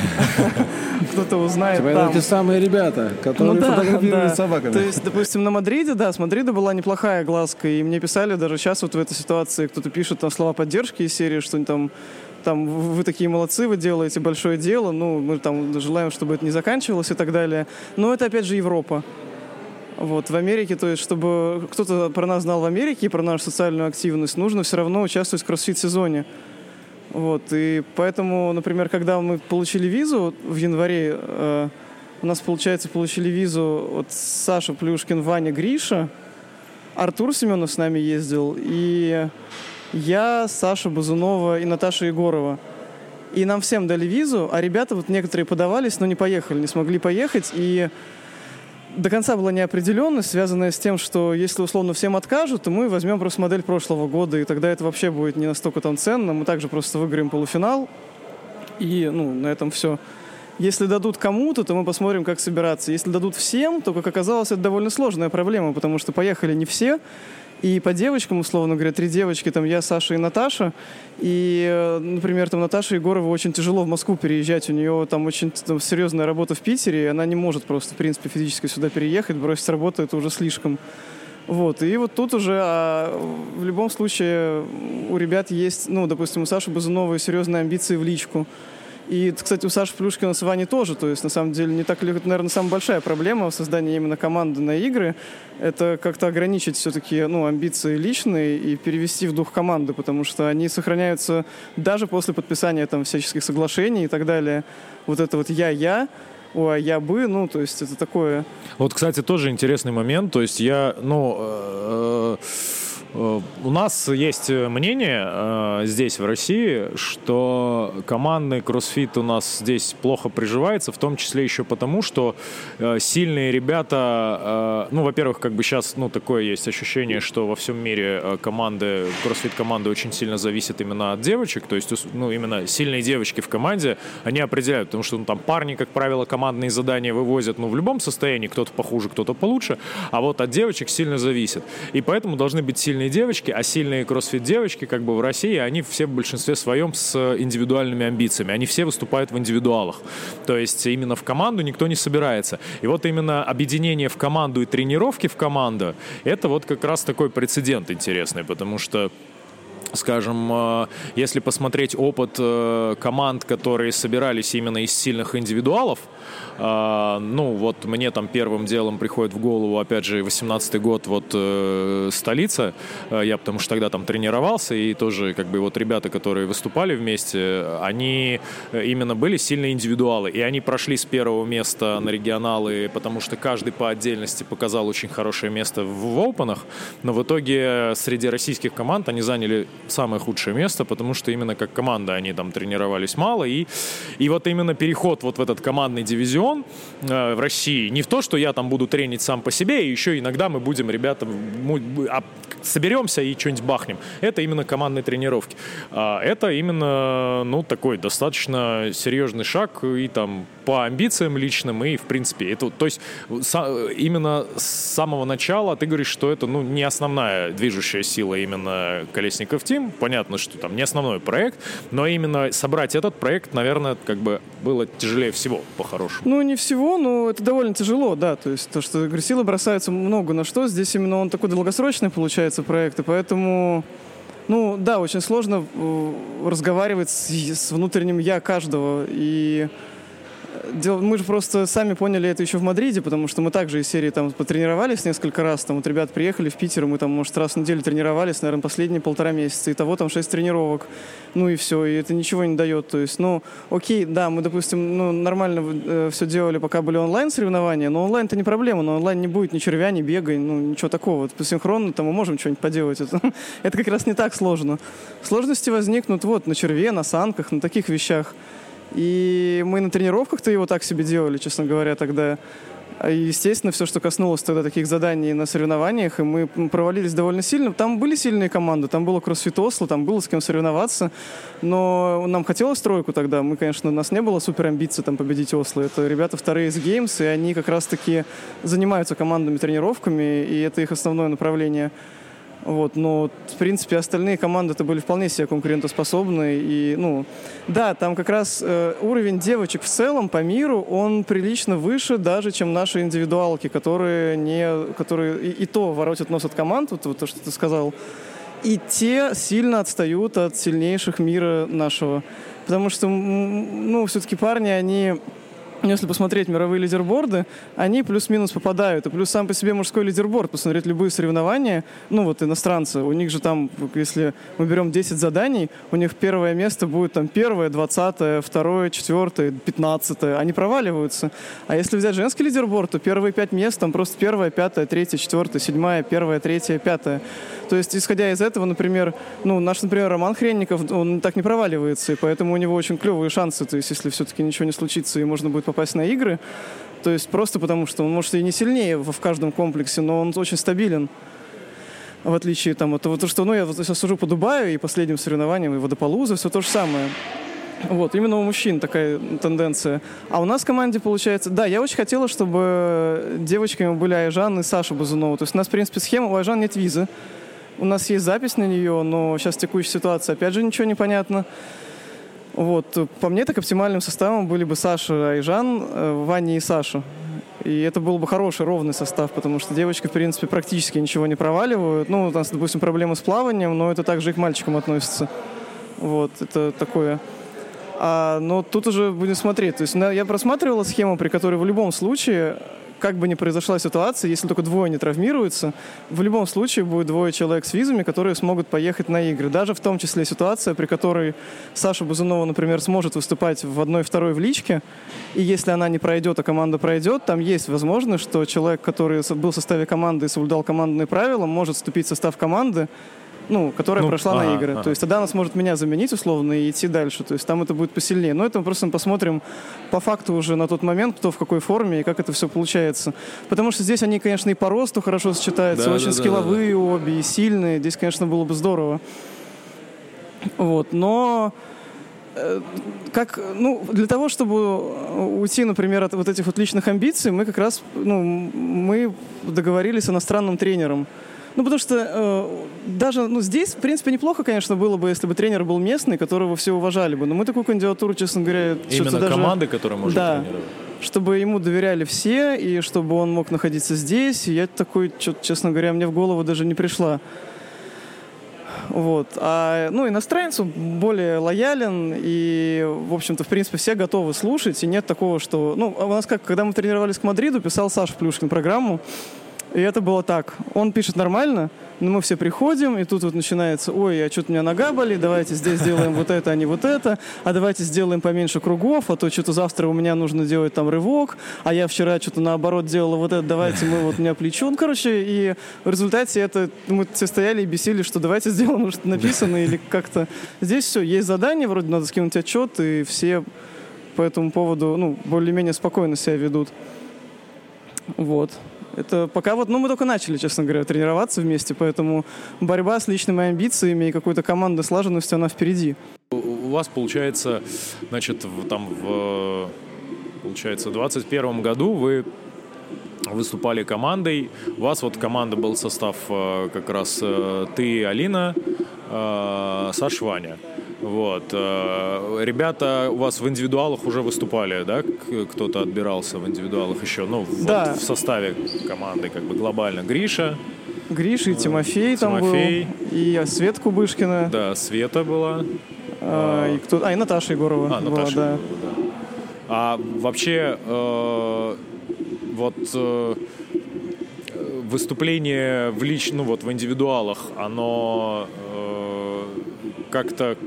кто-то узнает типа. Это те самые ребята, которые ну, да, фотографируют да. собаками. То есть, допустим, на Мадриде, да, с Мадрида была неплохая глазка, и мне писали даже сейчас вот в этой ситуации, кто-то пишет там слова поддержки из серии, что там там вы такие молодцы, вы делаете большое дело, ну, мы там желаем, чтобы это не заканчивалось и так далее. Но это, опять же, Европа. Вот, в Америке, то есть, чтобы кто-то про нас знал в Америке и про нашу социальную активность, нужно все равно участвовать в кроссфит-сезоне. Вот, и поэтому, например, когда мы получили визу в январе, э, у нас, получается, получили визу вот Саша Плюшкин, Ваня Гриша, Артур Семенов с нами ездил, и я, Саша Базунова и Наташа Егорова. И нам всем дали визу, а ребята вот некоторые подавались, но не поехали, не смогли поехать, и до конца была неопределенность, связанная с тем, что если условно всем откажут, то мы возьмем просто модель прошлого года, и тогда это вообще будет не настолько там ценно. Мы также просто выиграем полуфинал, и ну, на этом все. Если дадут кому-то, то мы посмотрим, как собираться. Если дадут всем, то, как оказалось, это довольно сложная проблема, потому что поехали не все, И по девочкам, условно говоря, три девочки, там я, Саша и Наташа. И, э, например, там Наташа Егоровой очень тяжело в Москву переезжать. У нее там очень там, серьезная работа в Питере, и она не может просто, в принципе, физически сюда переехать, бросить работу, это уже слишком. Вот, и вот тут уже а, в любом случае у ребят есть, ну, допустим, у Саши Базуновой серьезные амбиции в личку. И, кстати, у Саши Плюшкина с Ваней тоже. То есть, на самом деле, не так, наверное, самая большая проблема в создании именно команды на игры. Это как-то ограничить все-таки ну, амбиции личные и перевести в дух команды, потому что они сохраняются даже после подписания там всяческих соглашений и так далее. Вот это вот «я-я», ой, я бы, ну, то есть это такое... Вот, кстати, тоже интересный момент, то есть я, ну, э, Э, у нас есть мнение э, здесь, в России, что командный кроссфит у нас здесь плохо приживается, в том числе еще потому, что э, сильные ребята, ну, во-первых, как бы сейчас, ну, такое есть ощущение, что во всем мире команды, кроссфит команды очень сильно зависят именно от девочек, то есть, ну, именно сильные девочки в команде, они определяют, потому что, ну, там парни, как правило, командные задания вывозят, ну, в любом состоянии, кто-то похуже, кто-то получше, а вот от девочек сильно зависит. И поэтому должны быть сильные сильные девочки, а сильные кроссфит-девочки как бы в России, они все в большинстве своем с индивидуальными амбициями. Они все выступают в индивидуалах. То есть именно в команду никто не собирается. И вот именно объединение в команду и тренировки в команду, это вот как раз такой прецедент интересный, потому что скажем, э, если посмотреть опыт э, команд, которые собирались именно из сильных индивидуалов, ну вот мне там первым делом приходит в голову, опять же, 18-й год, вот столица, я потому что тогда там тренировался, и тоже как бы вот ребята, которые выступали вместе, они именно были сильные индивидуалы, и они прошли с первого места на регионалы, потому что каждый по отдельности показал очень хорошее место в опенах, но в итоге среди российских команд они заняли самое худшее место, потому что именно как команда они там тренировались мало. И, и вот именно переход вот в этот командный дивизион э, в России, не в то, что я там буду тренить сам по себе, и еще иногда мы будем, ребята, а, соберемся и что-нибудь бахнем. Это именно командные тренировки. А это именно, ну, такой достаточно серьезный шаг и там по амбициям личным, и в принципе, это, то есть именно с самого начала ты говоришь, что это, ну, не основная движущая сила именно Колесников Тим. Понятно, что там не основной проект, но именно собрать этот проект, наверное, как бы было тяжелее всего, по-хорошему. Ну, не всего, но это довольно тяжело, да. То есть то, что говорю, силы бросаются много на что, здесь именно он такой долгосрочный получается проект, и поэтому ну да, очень сложно э, разговаривать с, с внутренним я каждого. И Мы же просто сами поняли это еще в Мадриде, потому что мы также из серии там потренировались несколько раз. Там вот ребят приехали в Питер, мы там, может, раз в неделю тренировались, наверное, последние полтора месяца. И того там шесть тренировок. Ну и все, и это ничего не дает. То есть, ну, окей, да, мы, допустим, ну, нормально э, все делали, пока были онлайн-соревнования, но онлайн-то не проблема, но онлайн не будет ни червя, ни бега, ну, ничего такого. Вот, синхронно там мы можем что-нибудь поделать. Это, это как раз не так сложно. Сложности возникнут вот на черве, на санках, на таких вещах. И мы на тренировках-то его так себе делали, честно говоря, тогда. И, естественно, все, что коснулось тогда таких заданий на соревнованиях, и мы провалились довольно сильно. Там были сильные команды, там было кроссфит Осло, там было с кем соревноваться, но нам хотелось тройку тогда. Мы, конечно, у нас не было супер амбиций там победить Осло. Это ребята вторые из Games, и они как раз-таки занимаются командными тренировками, и это их основное направление. Вот, но, в принципе, остальные команды это были вполне себе конкурентоспособные. И, ну, да, там как раз э, уровень девочек в целом по миру, он прилично выше даже, чем наши индивидуалки, которые не, которые и, и то воротят нос от команд, вот, вот то, что ты сказал. И те сильно отстают от сильнейших мира нашего. Потому что, ну, все-таки парни, они если посмотреть мировые лидерборды, они плюс-минус попадают. И плюс сам по себе мужской лидерборд, посмотреть любые соревнования, ну вот иностранцы, у них же там, если мы берем 10 заданий, у них первое место будет там первое, двадцатое, второе, четвертое, пятнадцатое. Они проваливаются. А если взять женский лидерборд, то первые пять мест там просто первое, пятое, третье, четвертое, седьмое, первое, третье, пятое. То есть, исходя из этого, например, ну, наш, например, Роман Хренников, он так не проваливается, и поэтому у него очень клевые шансы, то есть, если все-таки ничего не случится, и можно будет попасть на игры, то есть просто потому, что он, может, и не сильнее в, каждом комплексе, но он очень стабилен. В отличие там, от того, что ну, я сейчас сужу по Дубаю и последним соревнованиям, и Водополуза, все то же самое. Вот, именно у мужчин такая тенденция. А у нас в команде получается... Да, я очень хотела, чтобы девочками были Айжан и Саша Базунова. То есть у нас, в принципе, схема. У Айжан нет визы. У нас есть запись на нее, но сейчас текущая ситуация, опять же, ничего не понятно. Вот. По мне, так оптимальным составом были бы Саша Айжан, э, Ваня и Саша. И это был бы хороший, ровный состав, потому что девочки, в принципе, практически ничего не проваливают. Ну, у нас, допустим, проблемы с плаванием, но это также и к мальчикам относится. Вот, это такое. А, но тут уже будем смотреть. То есть я просматривала схему, при которой в любом случае как бы ни произошла ситуация, если только двое не травмируются, в любом случае будет двое человек с визами, которые смогут поехать на игры. Даже в том числе ситуация, при которой Саша Бузунова, например, сможет выступать в одной второй в личке, и если она не пройдет, а команда пройдет, там есть возможность, что человек, который был в составе команды и соблюдал командные правила, может вступить в состав команды, ну, которая ну, прошла ага, на игры. Ага. То есть тогда она сможет меня заменить условно и идти дальше. То есть там это будет посильнее. Но это мы просто посмотрим по факту уже на тот момент, кто в какой форме и как это все получается. Потому что здесь они, конечно, и по росту хорошо сочетаются, да, очень да, скилловые да, да. обе и сильные. Здесь, конечно, было бы здорово. Вот, но э, как, ну, для того, чтобы уйти, например, от вот этих вот личных амбиций, мы как раз, ну, мы договорились с иностранным тренером. Ну, потому что э, даже ну, здесь, в принципе, неплохо, конечно, было бы, если бы тренер был местный, которого все уважали бы. Но мы такую кандидатуру, честно говоря... Именно даже... команды, которая может да, тренировать. чтобы ему доверяли все, и чтобы он мог находиться здесь. И я такой, честно говоря, мне в голову даже не пришла. Вот. А, ну, иностранец более лоялен, и, в общем-то, в принципе, все готовы слушать, и нет такого, что... Ну, у нас как, когда мы тренировались к Мадриду, писал Саша Плюшкин программу, и это было так. Он пишет нормально, но мы все приходим, и тут вот начинается, ой, а что-то у меня нога болит, давайте здесь сделаем вот это, а не вот это, а давайте сделаем поменьше кругов, а то что-то завтра у меня нужно делать там рывок, а я вчера что-то наоборот делала вот это, давайте мы вот у меня плечо. Ну, короче, и в результате это мы все стояли и бесили, что давайте сделаем, что написано или как-то. Здесь все, есть задание, вроде надо скинуть отчет, и все по этому поводу, ну, более-менее спокойно себя ведут. Вот. Это пока вот, ну, мы только начали, честно говоря, тренироваться вместе, поэтому борьба с личными амбициями и какой-то командной слаженностью, она впереди. У вас получается, значит, в, там в, получается, в 21 году вы выступали командой. У вас вот команда был состав э, как раз э, ты, Алина, э, Саш, Ваня. Вот. Э, ребята у вас в индивидуалах уже выступали, да? Кто-то отбирался в индивидуалах еще, ну, да. вот в составе команды как бы глобально. Гриша. Гриша и Тимофей, Тимофей. там был. И Свет Кубышкина. Да, Света была. А, и кто... а, и Наташа Егорова а, Наташа была, Егорова, да. да. А вообще, э, вот э, выступление в лич, ну вот в индивидуалах, оно э, как-то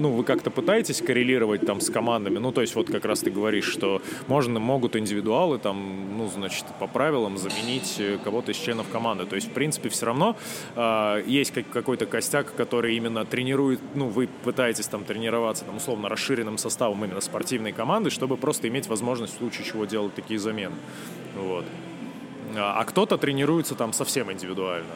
ну, вы как-то пытаетесь коррелировать там с командами? Ну, то есть вот как раз ты говоришь, что можно, могут индивидуалы там, ну, значит, по правилам заменить э, кого-то из членов команды. То есть, в принципе, все равно э, есть как, какой-то костяк, который именно тренирует, ну, вы пытаетесь там тренироваться, там, условно, расширенным составом именно спортивной команды, чтобы просто иметь возможность в случае чего делать такие замены. Вот. А, а кто-то тренируется там совсем индивидуально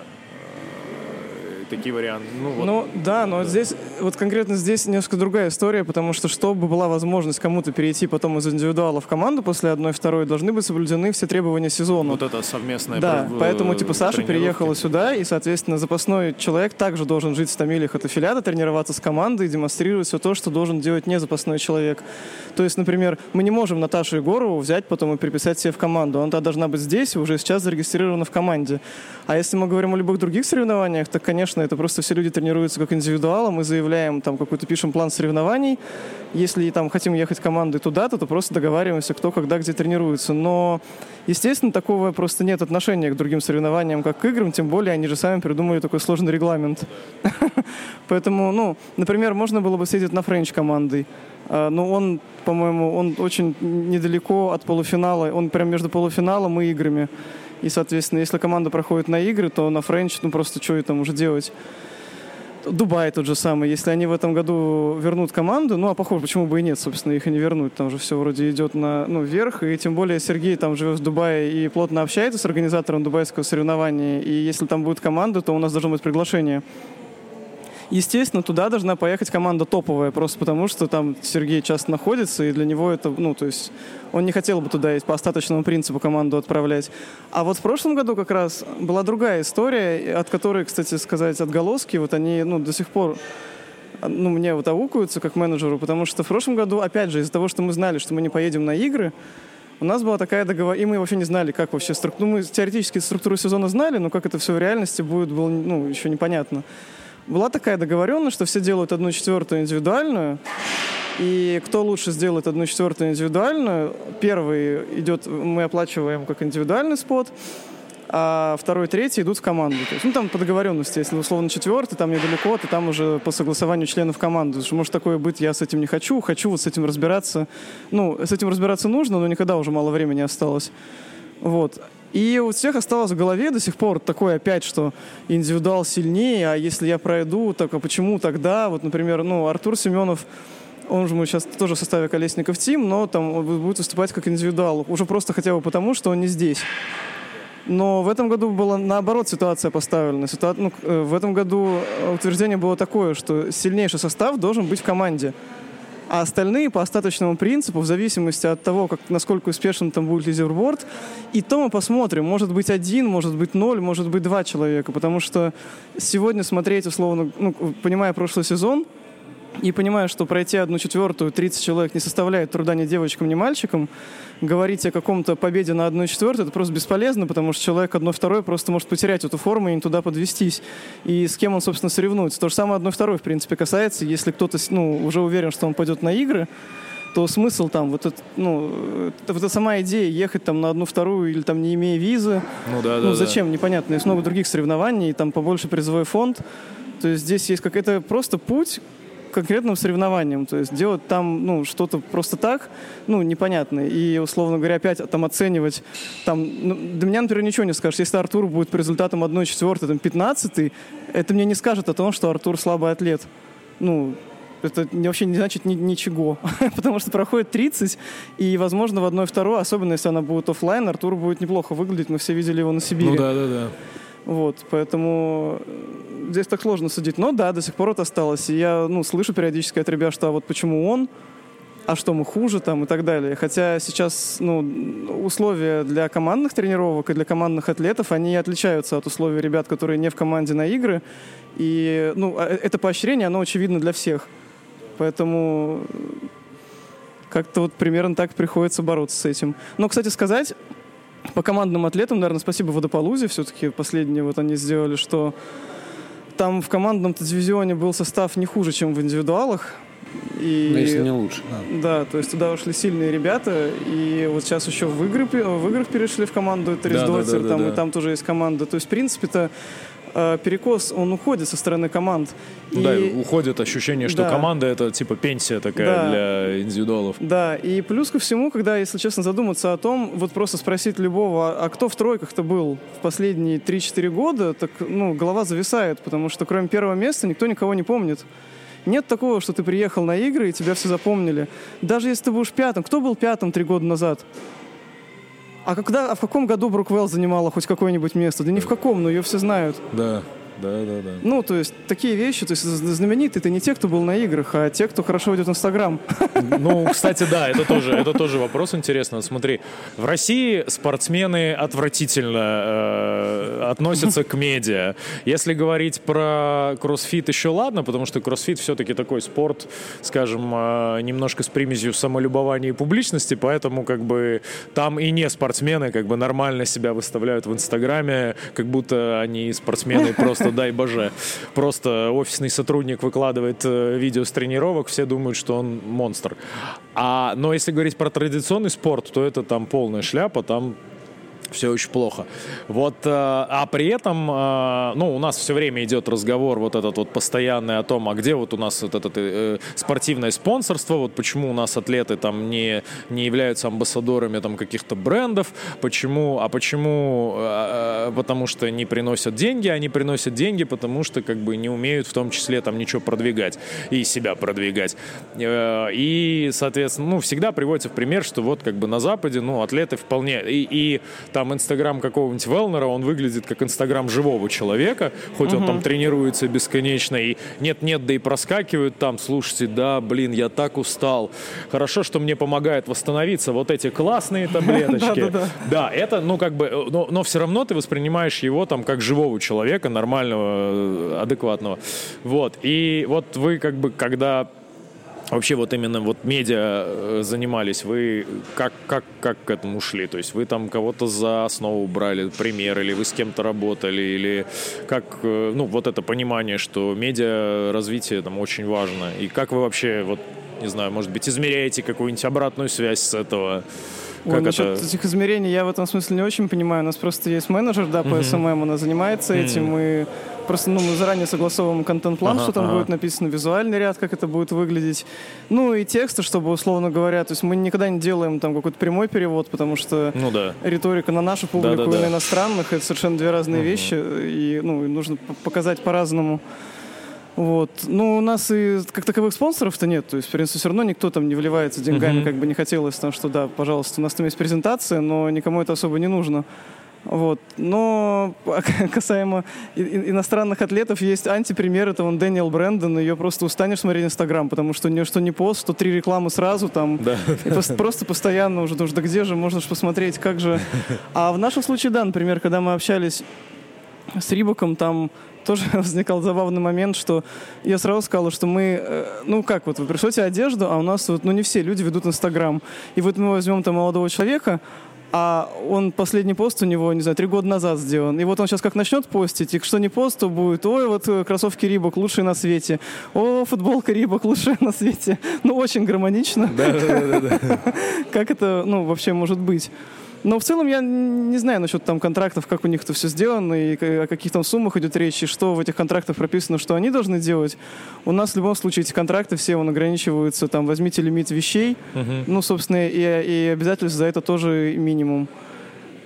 такие варианты. Ну, вот. ну да, но да. здесь, вот конкретно здесь немножко другая история, потому что чтобы была возможность кому-то перейти потом из индивидуала в команду после одной-второй, должны быть соблюдены все требования сезона. Вот это совместное Да, пров... поэтому типа Саша переехала сюда, и, соответственно, запасной человек также должен жить в 100 милях от аффилиата, тренироваться с командой и демонстрировать все то, что должен делать не запасной человек. То есть, например, мы не можем Наташу Егорову взять потом и приписать себе в команду. Она должна быть здесь и уже сейчас зарегистрирована в команде. А если мы говорим о любых других соревнованиях, то, конечно, это просто все люди тренируются как индивидуалы, мы заявляем, там, какой-то пишем план соревнований. Если там хотим ехать командой туда-то, то просто договариваемся, кто когда где тренируется. Но, естественно, такого просто нет отношения к другим соревнованиям, как к играм, тем более они же сами придумали такой сложный регламент. Поэтому, ну, например, можно было бы съездить на French командой. А, но он, по-моему, он очень недалеко от полуфинала. Он прям между полуфиналом и играми. И, соответственно, если команда проходит на игры, то на French, ну просто что там уже делать? Дубай тот же самый. Если они в этом году вернут команду, ну, а похоже, почему бы и нет, собственно, их и не вернуть. Там же все вроде идет на, ну, вверх. И тем более Сергей там живет в Дубае и плотно общается с организатором дубайского соревнования. И если там будет команда, то у нас должно быть приглашение. Естественно, туда должна поехать команда топовая, просто потому что там Сергей часто находится, и для него это, ну, то есть он не хотел бы туда по остаточному принципу команду отправлять. А вот в прошлом году как раз была другая история, от которой, кстати сказать, отголоски, вот они, ну, до сих пор ну, мне вот аукаются как менеджеру, потому что в прошлом году, опять же, из-за того, что мы знали, что мы не поедем на игры, у нас была такая договор... И мы вообще не знали, как вообще... Струк... Ну, мы теоретически структуру сезона знали, но как это все в реальности будет, было ну, еще непонятно. Была такая договоренность, что все делают одну четвертую индивидуальную, и кто лучше сделает одну четвертую индивидуальную, первый идет, мы оплачиваем как индивидуальный спот, а второй, третий идут в команду. То есть, ну, там по договоренности, если условно четвертый, там недалеко, то там уже по согласованию членов команды. Что может такое быть, я с этим не хочу, хочу вот с этим разбираться. Ну, с этим разбираться нужно, но никогда уже мало времени осталось. Вот. И у всех осталось в голове до сих пор такое опять, что индивидуал сильнее, а если я пройду, так а почему тогда? Вот, например, ну, Артур Семенов, он же мы сейчас тоже в составе Колесников Тим, но там он будет выступать как индивидуал. Уже просто хотя бы потому, что он не здесь. Но в этом году была наоборот ситуация поставлена. Ситуа... Ну, э, в этом году утверждение было такое, что сильнейший состав должен быть в команде. А остальные по остаточному принципу, в зависимости от того, как, насколько успешным там будет лидерборд, и то мы посмотрим. Может быть один, может быть ноль, может быть два человека. Потому что сегодня смотреть, условно, ну, понимая прошлый сезон, и понимая, что пройти одну четвертую 30 человек не составляет труда ни девочкам, ни мальчикам, говорить о каком-то победе на одной четвертой, это просто бесполезно, потому что человек одной-второй просто может потерять эту форму и не туда подвестись. И с кем он, собственно, соревнуется. То же самое одной-второй, в принципе, касается. Если кто-то ну, уже уверен, что он пойдет на игры, то смысл там, вот, это, ну, вот эта сама идея ехать там на одну-вторую или там не имея визы, ну, да, ну да, зачем, да. непонятно. Есть много других соревнований, там побольше призовой фонд. То есть здесь есть какой-то просто путь, конкретным соревнованием. То есть делать там ну, что-то просто так, ну, непонятно. И, условно говоря, опять там оценивать, там, ну, для меня, например, ничего не скажешь. Если Артур будет по результатам 1-4, там, 15 это мне не скажет о том, что Артур слабый атлет. Ну, это вообще не значит ни, ничего, потому что проходит 30, и, возможно, в одной второй, особенно если она будет офлайн, Артур будет неплохо выглядеть, мы все видели его на Сибири. Ну да, да, да. Вот, поэтому здесь так сложно судить. Но да, до сих пор это осталось. И я, ну, слышу периодически от ребят, что а вот почему он, а что мы хуже там и так далее. Хотя сейчас, ну, условия для командных тренировок и для командных атлетов, они отличаются от условий ребят, которые не в команде на игры. И, ну, а, э, это поощрение, оно очевидно для всех. Поэтому как-то вот примерно так приходится бороться с этим. Но, кстати сказать, по командным атлетам, наверное, спасибо Водополузе. Все-таки последние вот они сделали, что там в командном дивизионе был состав не хуже, чем в индивидуалах. И, Но если не лучше. Да. да, то есть туда ушли сильные ребята, и вот сейчас еще в, игры, в играх перешли в команду Трис да, да, да, там, да, да. и там тоже есть команда. То есть, в принципе-то, э, перекос, он уходит со стороны команд. И... Да, уходит ощущение, что да. команда это типа пенсия такая да. для индивидуалов. Да, и плюс ко всему, когда, если честно, задуматься о том, вот просто спросить любого, а кто в тройках-то был в последние 3-4 года, так, ну, голова зависает, потому что кроме первого места никто никого не помнит. Нет такого, что ты приехал на игры и тебя все запомнили. Даже если ты будешь пятым. Кто был пятым три года назад? А, когда, а в каком году Бруквелл занимала хоть какое-нибудь место? Да ни в каком, но ее все знают. Да. Да, да, да. Ну, то есть такие вещи, то есть знаменитые это не те, кто был на играх, а те, кто хорошо ведет Инстаграм. Ну, кстати, да, это тоже, это тоже вопрос интересный. Смотри, в России спортсмены отвратительно э, относятся к медиа. Если говорить про кроссфит еще ладно, потому что кроссфит все-таки такой спорт, скажем, э, немножко с примесью самолюбования и публичности, поэтому как бы там и не спортсмены как бы нормально себя выставляют в Инстаграме, как будто они спортсмены просто просто дай боже. Просто офисный сотрудник выкладывает э, видео с тренировок, все думают, что он монстр. А, но если говорить про традиционный спорт, то это там полная шляпа, там все очень плохо. Вот, э, а при этом, э, ну, у нас все время идет разговор вот этот вот постоянный о том, а где вот у нас вот это э, спортивное спонсорство, вот почему у нас атлеты там не, не являются амбассадорами там каких-то брендов, почему, а почему, потому что не приносят деньги, они приносят деньги, потому что как бы не умеют в том числе там ничего продвигать и себя продвигать. И, соответственно, ну, всегда приводится в пример, что вот как бы на Западе, ну, атлеты вполне, и, и там там инстаграм какого-нибудь Велнера, он выглядит как инстаграм живого человека, хоть угу. он там тренируется бесконечно, и нет-нет, да и проскакивают там, слушайте, да, блин, я так устал. Хорошо, что мне помогает восстановиться вот эти классные таблеточки. Да, это, ну, как бы, но все равно ты воспринимаешь его там как живого человека, нормального, адекватного. Вот. И вот вы как бы, когда вообще вот именно вот медиа э, занимались, вы как, как, как к этому шли? То есть вы там кого-то за основу брали, пример, или вы с кем-то работали, или как, э, ну, вот это понимание, что медиа развитие там очень важно, и как вы вообще, вот, не знаю, может быть, измеряете какую-нибудь обратную связь с этого? Ой, это? насчет этих измерений я в этом смысле не очень понимаю. У нас просто есть менеджер, да, по mm-hmm. SMM, она занимается mm-hmm. этим, и Просто ну, мы заранее согласовываем контент-план, ага, что там ага. будет написано, визуальный ряд, как это будет выглядеть. Ну и тексты, чтобы, условно говоря, то есть мы никогда не делаем там какой-то прямой перевод, потому что ну, да. риторика на нашу публику да, да, и на иностранных — это совершенно две разные угу. вещи, и ну, нужно показать по-разному. Вот. Ну, у нас и как таковых спонсоров-то нет. То есть, в принципе, все равно никто там не вливается деньгами, uh-huh. как бы не хотелось там, что да, пожалуйста, у нас там есть презентация, но никому это особо не нужно. Вот. Но касаемо иностранных атлетов, есть антипример, это вон Дэниел Брэндон, ее просто устанешь смотреть Инстаграм, потому что у нее что не пост, что три рекламы сразу там, да. и просто, просто постоянно уже, да где же, можно же посмотреть, как же. А в нашем случае, да, например, когда мы общались с Рибаком, там тоже возникал забавный момент, что я сразу сказала, что мы, э, ну как, вот вы пришлете одежду, а у нас вот, ну не все люди ведут Инстаграм. И вот мы возьмем там молодого человека, а он последний пост у него, не знаю, три года назад сделан. И вот он сейчас как начнет постить, и что не пост, то будет, ой, вот э, кроссовки Рибок лучшие на свете, о, футболка Рибок лучшая на свете. Ну, очень гармонично. Да, да, да. Как это, ну, вообще может быть? Но в целом я не знаю насчет там контрактов, как у них это все сделано, и о каких там суммах идет речь, и что в этих контрактах прописано, что они должны делать. У нас в любом случае эти контракты все он ограничиваются, там, возьмите лимит вещей, uh-huh. ну, собственно, и, и обязательств за это тоже минимум.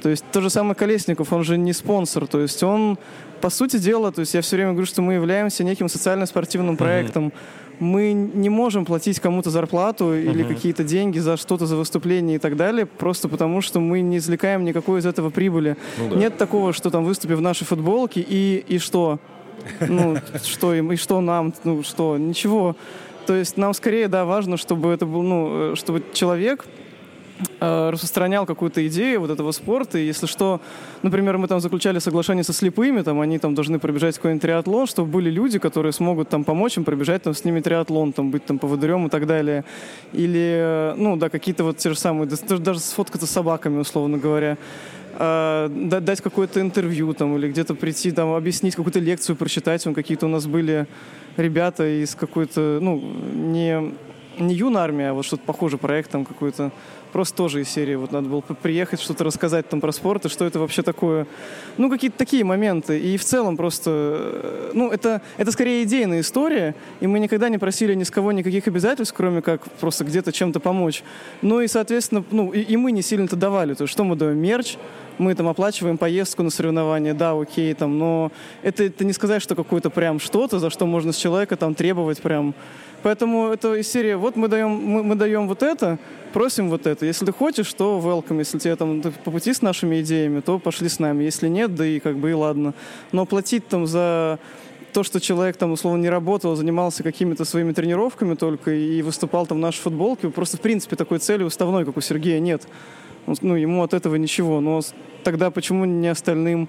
То есть то же самое Колесников, он же не спонсор, то есть он, по сути дела, то есть я все время говорю, что мы являемся неким социально-спортивным проектом, uh-huh мы не можем платить кому-то зарплату uh-huh. или какие-то деньги за что-то, за выступление и так далее, просто потому что мы не извлекаем никакой из этого прибыли. Ну, да. Нет такого, что там выступи в нашей футболке и, и что? Ну, что им, и что нам, ну, что? Ничего. То есть нам скорее, да, важно, чтобы это был, ну, чтобы человек Э, распространял какую-то идею вот этого спорта. И если что, например, мы там заключали соглашение со слепыми, там они там должны пробежать какой-нибудь триатлон, чтобы были люди, которые смогут там помочь им пробежать там с ними триатлон, там быть там поводырем и так далее. Или, э, ну да, какие-то вот те же самые, даже сфоткаться с собаками, условно говоря э, дать какое-то интервью там или где-то прийти там объяснить какую-то лекцию прочитать. Он какие-то у нас были ребята из какой-то ну не не юная армия, а вот что-то похоже проект там какой-то Просто тоже из серии. Вот надо было приехать, что-то рассказать там про спорт, и что это вообще такое. Ну, какие-то такие моменты. И в целом просто... Э, ну, это, это скорее идейная история, и мы никогда не просили ни с кого никаких обязательств, кроме как просто где-то чем-то помочь. Ну и, соответственно, ну, и, и мы не сильно-то давали. То есть что мы даем? Мерч, мы там оплачиваем поездку на соревнования, да, окей, там, но это, это не сказать, что какое-то прям что-то, за что можно с человека там требовать прям Поэтому это из серии, вот мы даем, мы, мы даем вот это, просим вот это. Если ты хочешь, то welcome. Если тебе там по пути с нашими идеями, то пошли с нами. Если нет, да и как бы и ладно. Но платить там за то, что человек там условно не работал, занимался какими-то своими тренировками только и выступал там в нашей футболке, просто в принципе такой цели уставной, как у Сергея, нет. Ну, ему от этого ничего. Но тогда почему не остальным?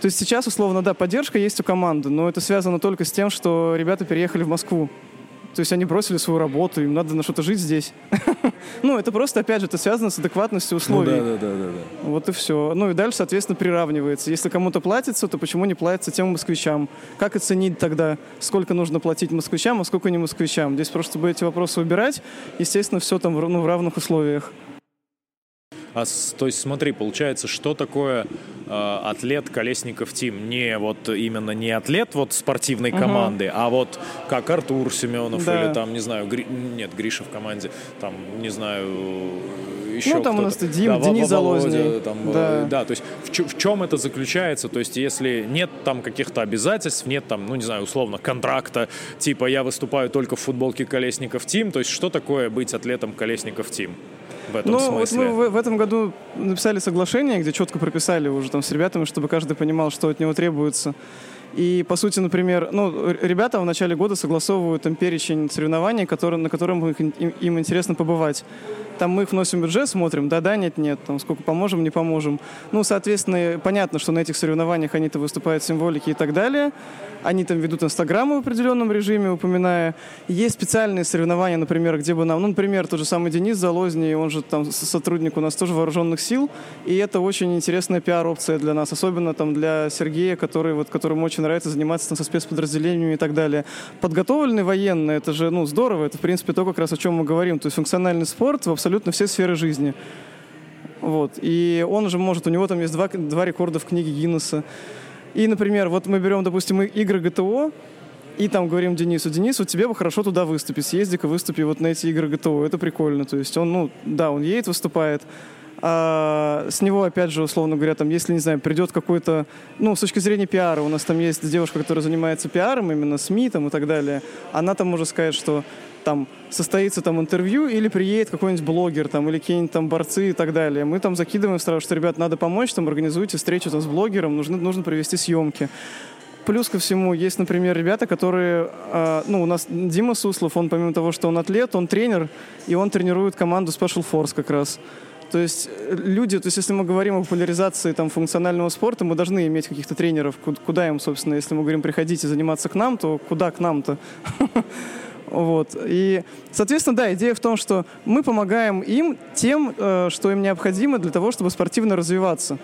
То есть сейчас, условно, да, поддержка есть у команды, но это связано только с тем, что ребята переехали в Москву. То есть они бросили свою работу, им надо на что-то жить здесь. ну, это просто, опять же, это связано с адекватностью условий. Да, да, да, да. Вот и все. Ну и дальше, соответственно, приравнивается. Если кому-то платится, то почему не платится тем москвичам? Как оценить тогда, сколько нужно платить москвичам, а сколько не москвичам? Здесь просто бы эти вопросы убирать. Естественно, все там ну, в равных условиях. А, то есть смотри, получается, что такое э, атлет Колесников Тим? Не вот именно не атлет вот спортивной угу. команды, а вот как Артур Семенов да. или там, не знаю, Гри... нет, Гриша в команде, там, не знаю, еще Ну, там у нас Дим, да, Денис Залозный. Там, э, да. да, то есть в, в чем это заключается? То есть если нет там каких-то обязательств, нет там, ну, не знаю, условно, контракта, типа я выступаю только в футболке Колесников Тим, то есть что такое быть атлетом Колесников Тим? В этом ну, смысле? Вот мы в, в этом году написали соглашение, где четко прописали уже там с ребятами, чтобы каждый понимал, что от него требуется. И, по сути, например, ну, ребята в начале года согласовывают там перечень соревнований, которые, на котором им, им интересно побывать. Там мы их вносим в бюджет, смотрим, да-да, нет-нет, там сколько поможем, не поможем. Ну, соответственно, понятно, что на этих соревнованиях они-то выступают символики и так далее. Они там ведут инстаграмы в определенном режиме, упоминая. Есть специальные соревнования, например, где бы нам, ну, например, тот же самый Денис Залозний, он же там сотрудник у нас тоже вооруженных сил, и это очень интересная пиар-опция для нас, особенно там для Сергея, который, вот, которому очень нравится заниматься там, со спецподразделениями и так далее. Подготовленный военный, это же, ну, здорово, это, в принципе, то, как раз о чем мы говорим. То есть функциональный спорт в абсолютно все сферы жизни. Вот. И он же может, у него там есть два, два рекорда в книге Гиннесса. И, например, вот мы берем, допустим, игры ГТО, и там говорим Денису, Денис, вот тебе бы хорошо туда выступить, съезди-ка выступи вот на эти игры ГТО, это прикольно. То есть он, ну, да, он едет, выступает, а с него, опять же, условно говоря, там, если, не знаю, придет какой-то, ну, с точки зрения пиара, у нас там есть девушка, которая занимается пиаром, именно СМИ там и так далее, она там может сказать, что там состоится там интервью или приедет какой-нибудь блогер там или какие-нибудь там борцы и так далее. Мы там закидываем сразу, что, ребят, надо помочь, там организуйте встречу там, с блогером, нужно, нужно провести съемки. Плюс ко всему, есть, например, ребята, которые... Э, ну, у нас Дима Суслов, он помимо того, что он атлет, он тренер, и он тренирует команду Special Force как раз. То есть э, люди, то есть если мы говорим о популяризации там, функционального спорта, мы должны иметь каких-то тренеров. Куда им, собственно, если мы говорим, приходите заниматься к нам, то куда к нам-то? Вот. И, соответственно, да, идея в том, что мы помогаем им тем, э, что им необходимо для того, чтобы спортивно развиваться.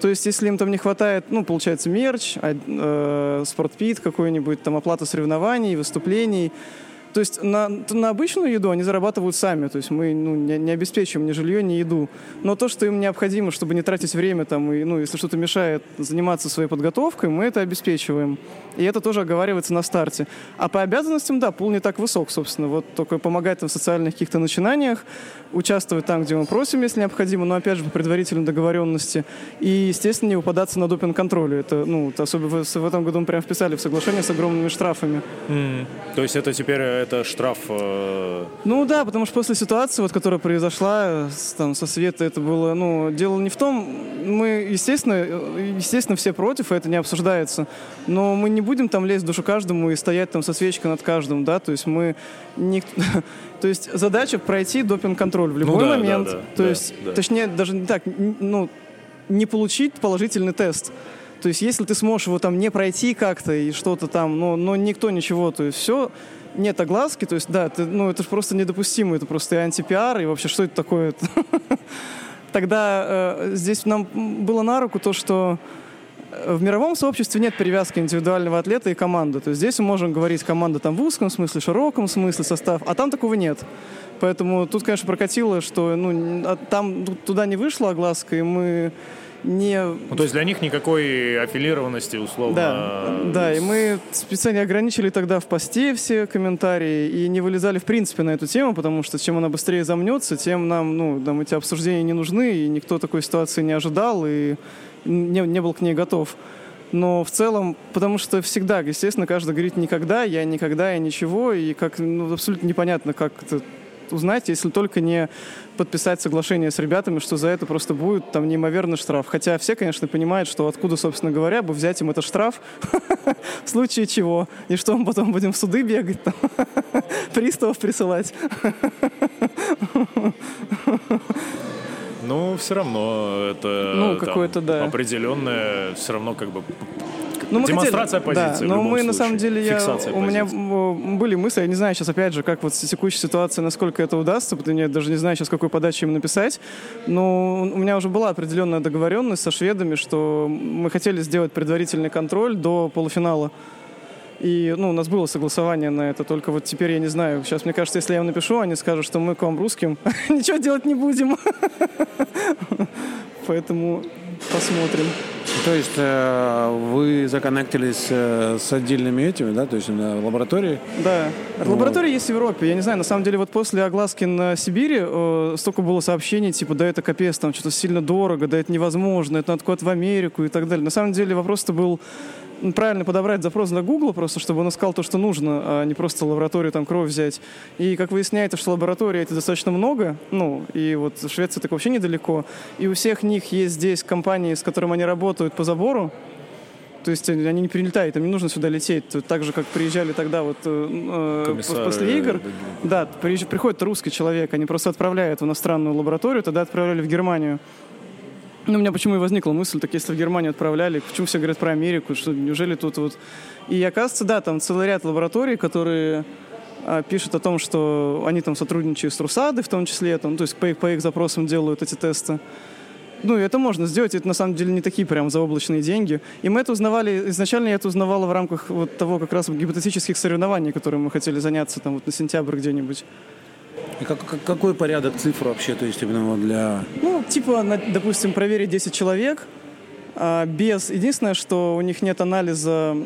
То есть, если им там не хватает, ну, получается, мерч, а, э, спортпит какой-нибудь, там, оплата соревнований, выступлений, то есть на, на обычную еду они зарабатывают сами, то есть мы ну, не, не обеспечиваем ни жилье, ни еду. Но то, что им необходимо, чтобы не тратить время, там, и, ну, если что-то мешает заниматься своей подготовкой, мы это обеспечиваем. И это тоже оговаривается на старте. А по обязанностям, да, пул не так высок, собственно. Вот только помогать в социальных каких-то начинаниях, участвовать там, где мы просим, если необходимо, но опять же по предварительной договоренности. И, естественно, не упадаться на допинг-контроле. Это, ну, особенно в, в этом году мы прям вписали в соглашение с огромными штрафами. Mm. То есть это теперь это штраф? Э... Ну да, потому что после ситуации, вот, которая произошла там, со Света, это было, ну, дело не в том, мы, естественно, естественно, все против, и это не обсуждается, но мы не будем там лезть в душу каждому и стоять там со свечкой над каждым, да, то есть мы не... То есть задача пройти допинг-контроль в любой ну, да, момент. Да, да, то да, есть, да. точнее, даже не так, ну, не получить положительный тест. То есть, если ты сможешь его там не пройти как-то и что-то там, но, но никто ничего, то есть все, нет огласки, то есть, да, ты, ну, это же просто недопустимо, это просто и антипиар, и вообще, что это такое? Тогда э, здесь нам было на руку то, что в мировом сообществе нет привязки индивидуального атлета и команды. То есть здесь мы можем говорить команда там в узком смысле, широком смысле состав, а там такого нет. Поэтому тут, конечно, прокатило, что ну, а там туда не вышла огласка, и мы не... Ну, то есть для них никакой аффилированности, условно... Да, да, и мы специально ограничили тогда в посте все комментарии и не вылезали в принципе на эту тему, потому что чем она быстрее замнется, тем нам, ну, нам эти обсуждения не нужны, и никто такой ситуации не ожидал, и не, не был к ней готов. Но в целом, потому что всегда, естественно, каждый говорит никогда, я никогда, я ничего, и как ну, абсолютно непонятно, как это узнать, если только не подписать соглашение с ребятами, что за это просто будет там неимоверный штраф. Хотя все, конечно, понимают, что откуда, собственно говоря, бы взять им этот штраф, в случае чего. И что мы потом будем в суды бегать, там, приставов присылать. Ну, все равно это ну, какое-то, да. определенное, все равно как бы ну, мы демонстрация хотели, позиции. Да, но мы случае. на самом деле я, у меня были мысли, я не знаю сейчас опять же, как вот в текущей ситуации, насколько это удастся, потому что я даже не знаю сейчас, какой подачи им написать. Но у меня уже была определенная договоренность со шведами, что мы хотели сделать предварительный контроль до полуфинала. И ну, у нас было согласование на это, только вот теперь я не знаю. Сейчас, мне кажется, если я им напишу, они скажут, что мы к вам русским ничего делать не будем. Поэтому посмотрим. То есть э, вы законнектились э, с отдельными этими, да, то есть на лаборатории? Да. Ну... Лаборатории есть в Европе. Я не знаю, на самом деле вот после огласки на Сибири э, столько было сообщений, типа, да это капец, там что-то сильно дорого, да это невозможно, это надо куда-то в Америку и так далее. На самом деле вопрос-то был правильно подобрать запрос для Google, просто чтобы он искал то, что нужно, а не просто лабораторию там кровь взять. И как выясняется, что лабораторий это достаточно много, ну, и вот Швеция так вообще недалеко, и у всех них есть здесь компании, с которыми они работают по забору, то есть они не прилетают, им не нужно сюда лететь. Так же, как приезжали тогда вот э, э Комиссары, после игр. да, Да, приезж- приходит русский человек, они просто отправляют в иностранную лабораторию, тогда отправляли в Германию. Ну, у меня почему и возникла мысль, так если в Германию отправляли, почему все говорят про Америку, что неужели тут вот... И оказывается, да, там целый ряд лабораторий, которые а, пишут о том, что они там сотрудничают с Русадой в том числе, там, то есть по их, по их запросам делают эти тесты. Ну, и это можно сделать, это на самом деле не такие прям заоблачные деньги. И мы это узнавали, изначально я это узнавала в рамках вот того как раз гипотетических соревнований, которыми мы хотели заняться там вот на сентябрь где-нибудь. И как- как- какой порядок цифр вообще, то есть именно вот для... Ну, типа, на- допустим, проверить 10 человек, а, без... Единственное, что у них нет анализа,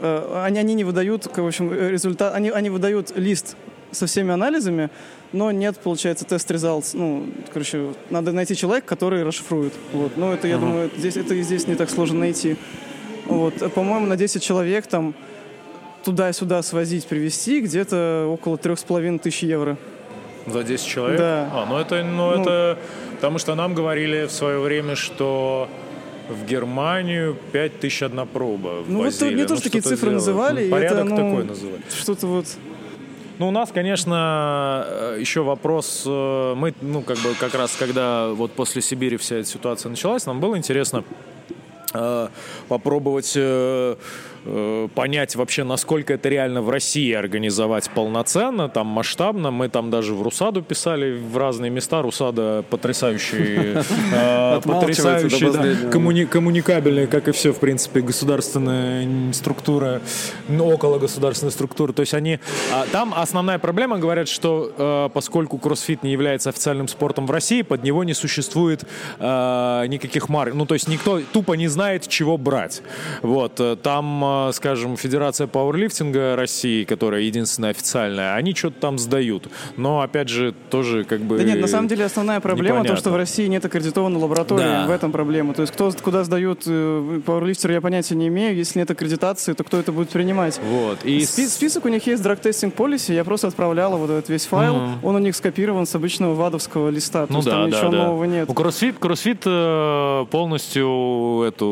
э, они, они не выдают, в общем, результат... Они, они выдают лист со всеми анализами, но нет, получается, тест results. Ну, короче, надо найти человека, который расшифрует. Вот. Ну, это, я думаю, здесь, это и здесь не так сложно найти. Вот. А, По-моему, на 10 человек там туда-сюда свозить, привезти где-то около трех с половиной тысяч евро. За 10 человек? Да. А, ну это, ну, Ну. это... Потому что нам говорили в свое время, что в Германию 5000 одна проба Ну, вот возили. мне тоже Ну, такие цифры делают. называли, Ну, и Порядок это, ну, такой называли. Что-то вот... Ну, у нас, конечно, э, еще вопрос. э, Мы, ну, как бы, как раз, когда вот после Сибири вся эта ситуация началась, нам было интересно попробовать э, э, понять вообще, насколько это реально в России организовать полноценно, там масштабно. Мы там даже в Русаду писали в разные места. Русада потрясающий, э, потрясающий, да, последнего. коммуни- коммуникабельная, как и все, в принципе, государственная структура, ну, около государственной структуры. То есть они... а, там основная проблема, говорят, что поскольку кроссфит не является официальным спортом в России, под него не существует никаких марок. Ну, то есть никто тупо не знает, чего брать. Вот. э, Там, э, скажем, Федерация пауэрлифтинга России, которая единственная официальная, они что-то там сдают. Но, опять же, тоже как бы... Да нет, на самом деле основная проблема то, непонятно. что в России нет аккредитованной лаборатории. Да. В этом проблема. То есть кто куда сдают э, пауэрлифтер, я понятия не имею. Если нет аккредитации, то кто это будет принимать? Вот. И Спи- список у них есть Drug Testing Policy, я просто отправляла вот этот весь файл, он у них скопирован с обычного вадовского листа, то Ну есть да, там да, ничего да. нового нет. У Кроссфит э, полностью эту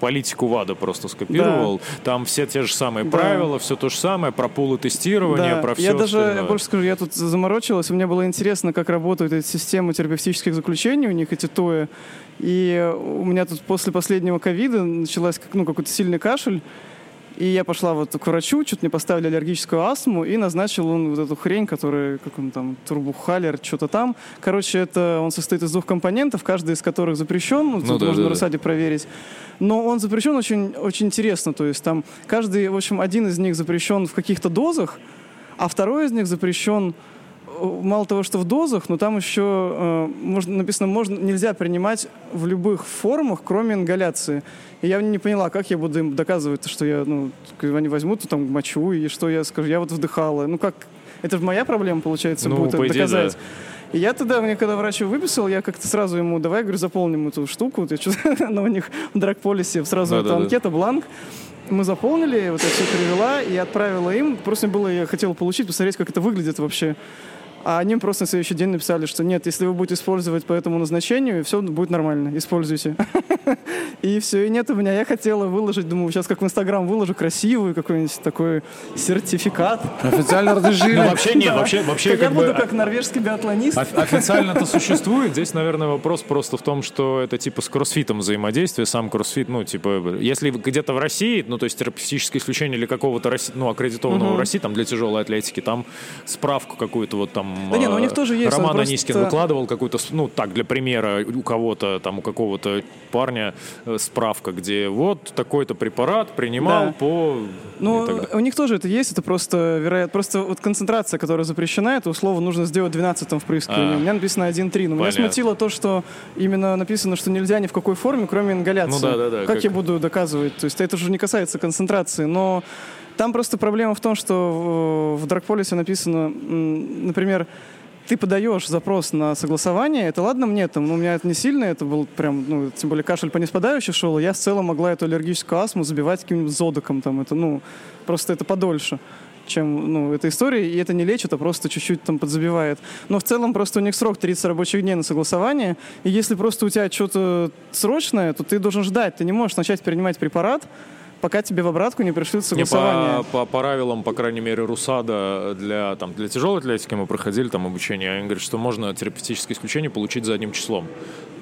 политику ВАДА просто скопировал. Там все те же самые Да. правила, все то же самое, про пулы тестирования, Да, про все я даже, остальное. больше скажу, я тут заморочилась, мне было интересно, как работают эти системы терапевтических заключений, у них эти ТОИ. И у меня тут после последнего ковида началась ну, какой-то сильный кашель, и я пошла вот к врачу, что-то мне поставили аллергическую астму, и назначил он вот эту хрень, которая, как он там, турбухалер, что-то там. Короче, это он состоит из двух компонентов, каждый из которых запрещен, ну, тут да, можно да, на да. Росаде проверить. Но он запрещен очень, очень интересно, то есть там каждый, в общем, один из них запрещен в каких-то дозах, а второй из них запрещен мало того, что в дозах, но там еще э, можно, написано, можно, нельзя принимать в любых формах, кроме ингаляции. И я не поняла, как я буду им доказывать, что я, ну, они возьмут там мочу, и что я скажу, я вот вдыхала. Ну как, это же моя проблема, получается, Ну, будет по идее, доказать. да. И я тогда, мне когда врач его выписал, я как-то сразу ему, давай, говорю, заполним эту штуку. Я что-то, она у них в драгполисе сразу эта Да-да-да. анкета, бланк. Мы заполнили, вот я все перевела и отправила им. Просто было, я хотела получить, посмотреть, как это выглядит вообще. А они просто на следующий день написали, что нет, если вы будете использовать по этому назначению, все будет нормально, используйте. И все, и нет у меня. Я хотела выложить, думаю, сейчас как в Инстаграм выложу красивый какой-нибудь такой сертификат. Официально разрешили. Ну, вообще нет, вообще, вообще я как буду как норвежский биатлонист. Оф- Официально это существует. Здесь, наверное, вопрос просто в том, что это типа с кроссфитом взаимодействие. Сам кроссфит, ну, типа, если где-то в России, ну, то есть терапевтическое исключение или какого-то ну, аккредитованного в России, там для тяжелой атлетики, там справку какую-то вот там... Да не, ну, у них э, тоже есть, Роман просто- Анискин выкладывал какую-то, ну, так, для примера, у кого-то, там, у какого-то парня э, справка, где вот такой-то препарат принимал Да. по... Ну, у них тоже это есть, это просто, вероятно, просто вот концентрация, которая запрещена, это условно нужно сделать 12 впрыскивании. А. У меня написано 1.3, но меня Понятно. смутило то, что именно написано, что нельзя ни в какой форме, кроме ингаляции. Ну да, да, да, Как, как- я буду доказывать? То есть это же не касается концентрации, но там просто проблема в том, что в, Драгполисе написано, например, ты подаешь запрос на согласование, это ладно мне, там, у меня это не сильно, это был прям, ну, тем более кашель по неспадающей шел, я в целом могла эту аллергическую астму забивать каким-нибудь зодоком, там, это, ну, просто это подольше чем ну, эта история, и это не лечит, а просто чуть-чуть там подзабивает. Но в целом просто у них срок 30 рабочих дней на согласование, и если просто у тебя что-то срочное, то ты должен ждать, ты не можешь начать принимать препарат, пока тебе в обратку не пришлют согласование. Не, по, по правилам, по крайней мере, РУСАДА для, там, для тяжелой атлетики мы проходили там обучение, они говорят, что можно терапевтическое исключение получить за одним числом.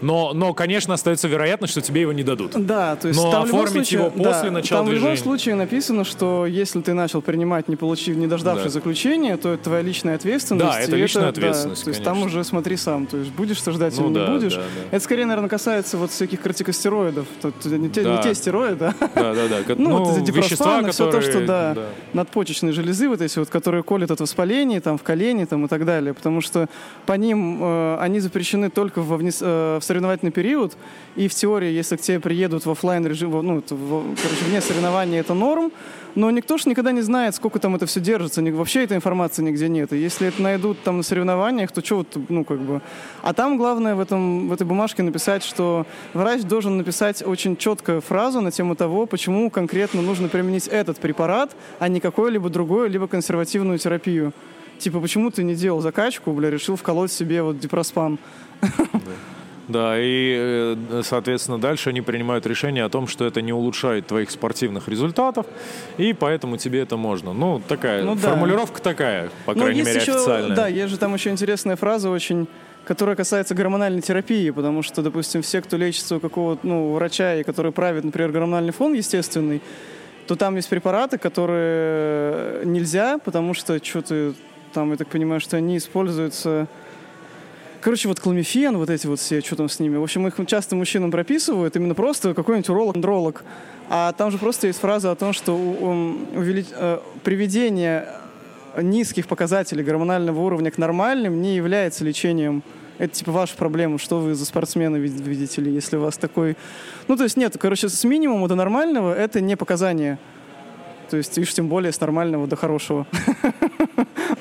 Но, но, конечно, остается вероятность, что тебе его не дадут. Да, то есть но там оформить случае, его после да, начала там движения. в любом случае написано, что если ты начал принимать, не получив, не дождавшись Да. заключения, то это твоя личная ответственность. Да, это личная да, ответственность, то есть там конечно. уже смотри сам, то есть будешь ты ждать Ну или да, не будешь. да, да. Это скорее, наверное, касается вот всяких кортикостероидов. Тут не, те, Да. не те стероиды, а Да, да, да. Ну, вот эти вещества, дипроспаны, все то, которые- что, да, надпочечные железы вот эти вот, которые колят от воспаления, там, в колени, там, и так далее. Потому что по ним э, они запрещены только во внес- э, в соревновательный период. И в теории, если к тебе приедут в офлайн режим, ну, в- короче, вне соревнований, это норм. Но никто ж никогда не знает, сколько там это все держится. Вообще этой информации нигде нет. И если это найдут там на соревнованиях, то что вот, ну, как бы... А там главное в, этом, в этой бумажке написать, что врач должен написать очень четкую фразу на тему того, почему конкретно нужно применить этот препарат, а не какой-либо другой, либо консервативную терапию. Типа, почему ты не делал закачку, бля, решил вколоть себе вот дипроспан? Да, и, э, соответственно, дальше они принимают решение о том, что это не улучшает твоих спортивных результатов, и поэтому тебе это можно. Ну, такая, Ну да. формулировка такая, по Ну, крайней мере, еще, официальная. Да, есть же там еще интересная фраза очень которая касается гормональной терапии, потому что, допустим, все, кто лечится у какого-то ну, врача, и который правит, например, гормональный фон естественный, то там есть препараты, которые нельзя, потому что что-то там, я так понимаю, что они используются... Короче, вот кламифен, вот эти вот все, что там с ними. В общем, их часто мужчинам прописывают именно просто какой-нибудь уролог, андролог. А там же просто есть фраза о том, что увелич- э, приведение низких показателей гормонального уровня к нормальным не является лечением. Это типа ваша проблема, что вы за спортсмены вид- видите ли, если у вас такой... Ну, то есть нет, короче, с минимума до нормального это не показание. То есть, и уж тем более с нормального до хорошего.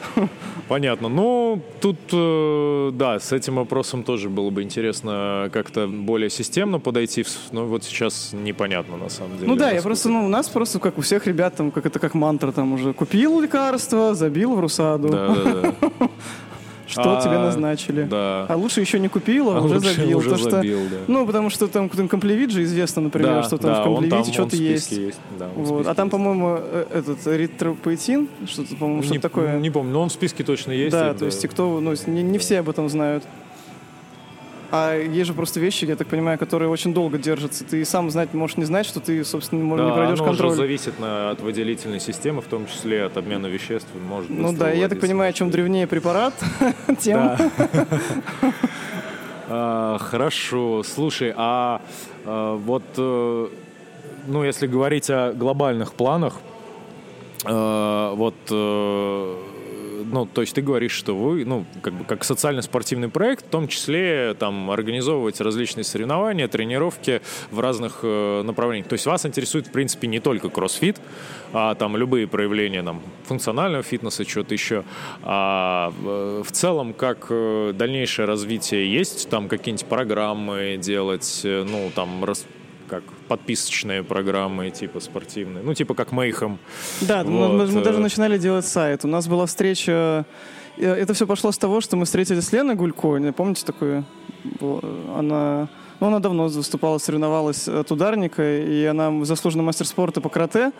Понятно. Ну, тут, э, да, с этим вопросом тоже было бы интересно как-то более системно подойти. Но вот сейчас непонятно, на самом деле. Ну да, я просто, ну, у нас просто, как у всех ребят, там, как это как мантра, там уже купил лекарство, забил в Русаду. Да, да, да. Что А, тебе назначили? да. А лучше еще не купил, а, А уже забил. уже что- забил, да. Ну, потому что там комплевит же известно, например, Да, что там да, в комплевите что-то есть. есть, да, вот. А там, есть. по-моему, э, этот эритропоэтин, что-то, по-моему, что-то не, такое. не помню, но он в списке точно есть. да, это- то есть и кто, ну, не, не все об этом знают. А есть же просто вещи, я так понимаю, которые очень долго держатся. Ты сам знать можешь не знать, что ты, собственно, может, не Да, пройдешь оно контроль. уже зависит на- от выделительной системы, в том числе от обмена веществ. Может Ну да, я так понимаю, чем древнее препарат, тем... А, Хорошо. Слушай, а а, вот, э, ну, если говорить о глобальных планах, э, вот, э, ну, то есть ты говоришь, что вы, ну, как бы как социально-спортивный проект, в том числе там организовывать различные соревнования, тренировки в разных э, направлениях. То есть вас интересует, в принципе, не только кроссфит, а там любые проявления там, функционального фитнеса, что-то еще. А э, в целом, как э, дальнейшее развитие есть, там какие-нибудь программы делать, э, ну, там, рас- как подписочные программы, типа спортивные, ну, типа как Мейхам. Да, мы- мы, Вот, мы даже э. начинали делать сайт. У нас была встреча... э, Это все пошло с того, что мы встретились с Леной Гулько. Помните такую? Она... Ну, она давно выступала, соревновалась от ударника, и она заслуженный мастер спорта по карате.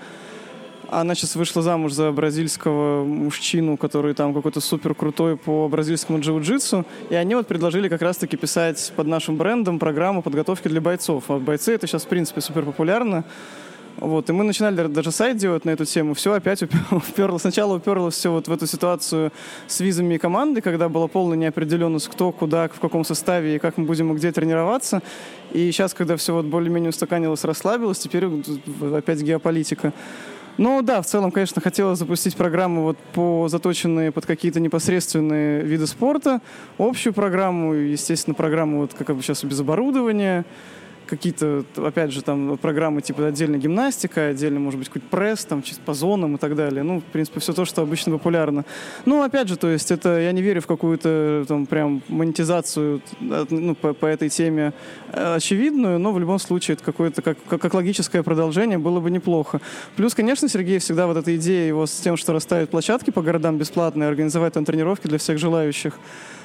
Она сейчас вышла замуж за бразильского мужчину, который там какой-то супер крутой по бразильскому джиу-джитсу. И они вот предложили как раз-таки писать под нашим брендом программу подготовки для бойцов. А бойцы это сейчас, в принципе, супер популярно. Вот, и мы начинали даже- сайт делать на эту тему. Все опять упер- уперлось. Сначала уперлось все вот в эту ситуацию с визами и командой, когда была полная неопределенность, кто, куда, в каком составе и как мы будем и где тренироваться. И сейчас, когда все вот более-менее устаканилось, расслабилось, теперь опять геополитика. Ну да, в целом, конечно, хотелось запустить программу вот по заточенные под какие-то непосредственные виды спорта, общую программу, естественно, программу вот как бы сейчас без оборудования, какие-то, опять же, там программы типа отдельно гимнастика, отдельно, может быть, какой-то пресс, там, чисто по зонам и так далее. Ну, в принципе, все то, что обычно популярно. Ну, опять же, то есть это, я не верю в какую-то там прям монетизацию ну, по, по этой теме э, очевидную, но в любом случае это какое-то как, как логическое продолжение было бы неплохо. Плюс, конечно, Сергей всегда вот эта идея его с тем, что расставить площадки по городам бесплатные, организовать там тренировки для всех желающих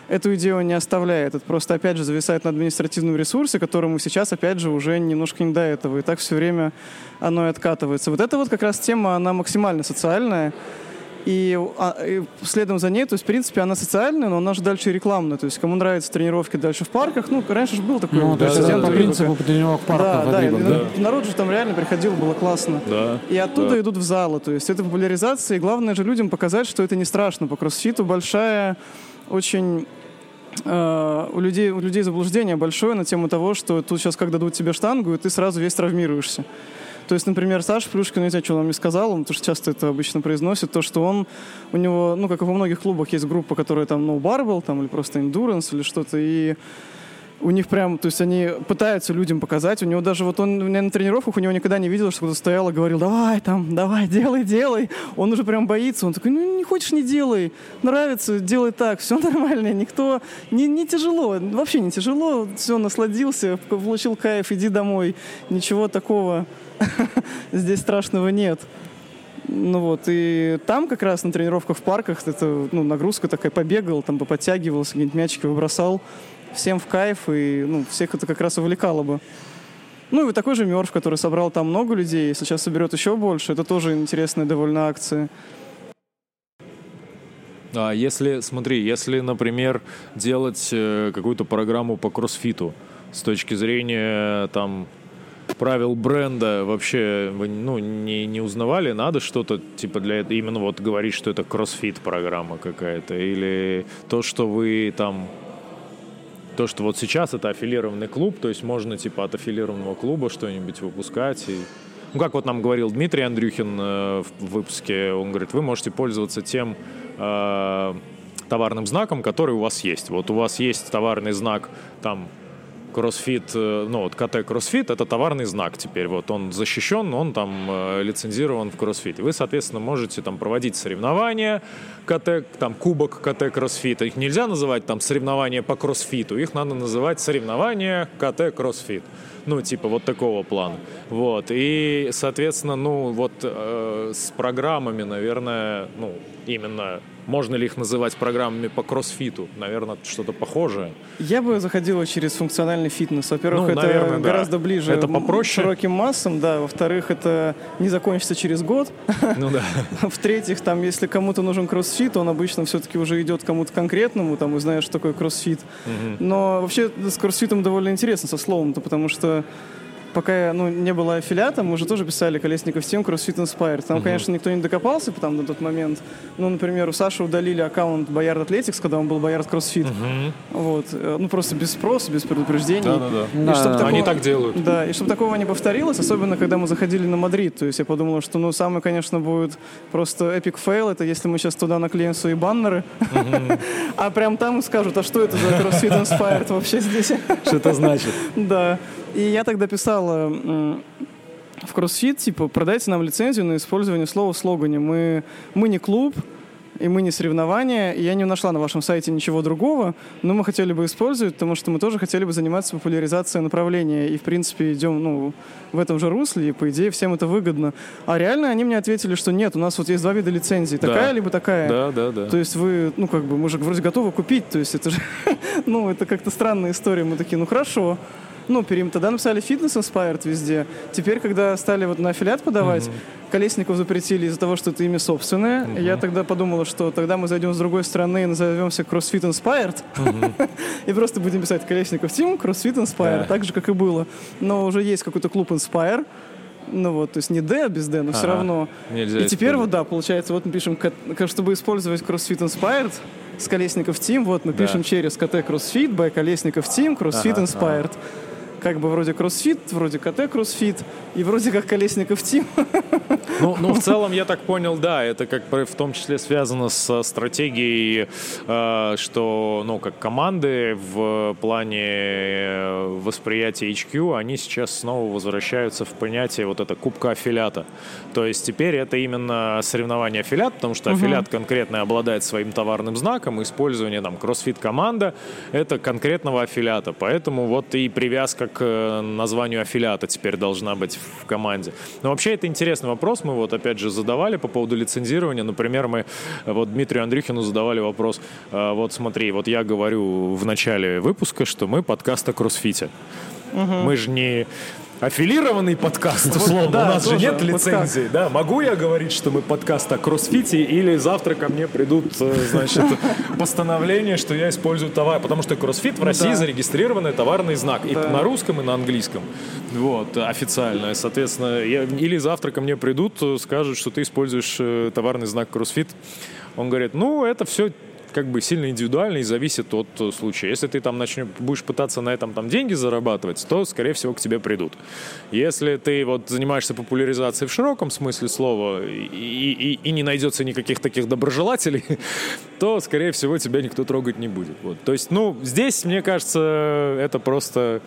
эту идею он не оставляет. Это просто, опять же, зависает на административном ресурсе, которому сейчас, опять же, уже немножко не до этого. И так все время оно и откатывается. Вот эта вот как раз тема, она максимально социальная. И, а, и следом за ней, то есть, в принципе, она социальная, но она же дальше рекламная. То есть, кому нравятся тренировки дальше в парках, ну, раньше же был такой... Ну, то есть, да, по принципу тренировок в парках. Да, да, да, народ же там реально приходил, было классно. Да. И оттуда да. идут в залы. То есть, это популяризация, и главное же людям показать, что это не страшно. По кроссфиту большая очень э, у людей, у людей заблуждение большое на тему того, что тут сейчас как дадут тебе штангу, и ты сразу весь травмируешься. То есть, например, Саша Плюшкин, не знаю, что он мне сказал, он что часто это обычно произносит, то, что он, у него, ну, как и во многих клубах, есть группа, которая там, ну, барбел, там, или просто endurance, или что-то, и у них прям, то есть они пытаются людям показать. У него даже вот он на тренировках, у него никогда не видел, что кто-то стоял и говорил, давай там, давай, делай, делай. Он уже прям боится. Он такой, ну не хочешь, не делай. Нравится, делай так. Все нормально. Никто, не, не тяжело, вообще не тяжело. Все, насладился, получил кайф, иди домой. Ничего такого здесь страшного нет. Ну вот, и там как раз на тренировках в парках это ну, нагрузка такая, побегал, там подтягивался, какие-нибудь мячики выбросал всем в кайф, и ну, всех это как раз увлекало бы. Ну и вот такой же Мёрф, который собрал там много людей, сейчас соберет еще больше, это тоже интересная довольно акция. А если, смотри, если, например, делать э, какую-то программу по кроссфиту с точки зрения там правил бренда вообще вы ну, не, не узнавали? Надо что-то типа для этого именно вот говорить, что это кроссфит программа какая-то? Или то, что вы там то, что вот сейчас это аффилированный клуб, то есть можно типа от аффилированного клуба что-нибудь выпускать. И... Ну, как вот нам говорил Дмитрий Андрюхин э, в выпуске, он говорит, вы можете пользоваться тем э, товарным знаком, который у вас есть. Вот у вас есть товарный знак там кроссфит, э, ну вот КТ кроссфит, это товарный знак теперь, вот он защищен, он там э, лицензирован в кроссфите. Вы, соответственно, можете там проводить соревнования КТ, там кубок КТ кроссфита. Их нельзя называть там соревнования по кроссфиту, их надо называть соревнования КТ кроссфит. Ну, типа вот такого плана. Вот. И, соответственно, ну, вот э, с программами, наверное, ну, именно можно ли их называть программами по кроссфиту? Наверное, что-то похожее. Я бы заходила через функциональный фитнес. Во-первых, ну, это наверное, гораздо да. ближе это попроще. широким массам, да. Во-вторых, это не закончится через год. Ну да. В-третьих, там, если кому-то нужен кроссфит, он обычно все-таки уже идет кому-то конкретному, там, и знаешь, что такое кроссфит. Угу. Но вообще с кроссфитом довольно интересно, со словом-то, потому что пока ну, не было аффилиата, мы уже тоже писали Колесников Team CrossFit Inspire. Там, угу. конечно, никто не докопался потому на тот момент. Ну, например, у Саши удалили аккаунт Boyard Athletics, когда он был Boyard CrossFit. Угу. Вот. Э, ну, просто без спроса, без предупреждений. Да, да, да. И да, такого, Они так делают. Да, и чтобы такого не повторилось, особенно когда мы заходили на Мадрид. То есть я подумал, что, ну, самый, конечно, будет просто epic fail, это если мы сейчас туда наклеим свои баннеры, а прям там скажут, а что это за CrossFit Inspired вообще здесь? Что это значит? Да. И я тогда писал в CrossFit, типа, продайте нам лицензию на использование слова в слогане. Мы, мы не клуб, и мы не соревнования, и я не нашла на вашем сайте ничего другого, но мы хотели бы использовать, потому что мы тоже хотели бы заниматься популяризацией направления, и, в принципе, идем, ну, в этом же русле, и, по идее, всем это выгодно. А реально они мне ответили, что нет, у нас вот есть два вида лицензии, такая да. либо такая. Да, да, да. То есть вы, ну, как бы, мы же вроде готовы купить, то есть это же, ну, это как-то странная история. Мы такие, ну, хорошо ну, перим, тогда написали фитнес inspired везде. Теперь, когда стали вот на аффилиат подавать, uh-huh. Колесников запретили из-за того, что это имя собственное. Uh-huh. Я тогда подумала, что тогда мы зайдем с другой стороны и назовемся CrossFit Inspired. И просто будем писать Колесников Team, CrossFit Inspired, yeah. так же, как и было. Но уже есть какой-то клуб Inspire, ну вот, то есть не D, а без D, но все равно. Нельзя и теперь вот, да, получается, вот мы пишем, чтобы использовать CrossFit Inspired с Колесников Team, вот мы да. пишем через КТ CrossFit, by Колесников Team, CrossFit Inspired. Как бы вроде кроссфит, вроде КТ кроссфит, и вроде как Колесников Тим. Ну, ну, в целом, я так понял, да, это как в том числе связано с стратегией, э, что, ну, как команды в плане э, восприятия HQ, они сейчас снова возвращаются в понятие вот это кубка аффилиата. То есть теперь это именно соревнование аффилиат, потому что аффилиат конкретно обладает своим товарным знаком, использование там кроссфит команда это конкретного аффилиата. Поэтому вот и привязка к э, названию аффилиата теперь должна быть в команде. Но вообще это интересный вопрос. Мы вот опять же задавали по поводу лицензирования. Например, мы э, вот Дмитрию Андрюхину задавали вопрос. э, Вот смотри, вот я говорю в начале выпуска, что мы подкаст о кроссфите. Мы же не аффилированный подкаст, условно. да, У нас же нет лицензии. Да, могу я говорить, что мы подкаст о кроссфите, или завтра ко мне придут, э, значит, постановление, что я использую товар. Потому что кроссфит в России Да. зарегистрированный товарный знак. И Да. на русском, и на английском. Вот, официально. И, Соответственно, я- или завтра ко мне придут, э, скажут, что ты используешь э, товарный знак кроссфит. Он говорит, ну, это все как бы сильно индивидуально и зависит от э, случая. Если ты там начнешь, будешь пытаться на этом там деньги зарабатывать, то, скорее всего, к тебе придут. Если ты вот занимаешься популяризацией в широком смысле слова и, и- и не найдется никаких таких доброжелателей, то, скорее всего, тебя никто трогать не будет. Вот. То есть, ну, здесь, мне кажется, это просто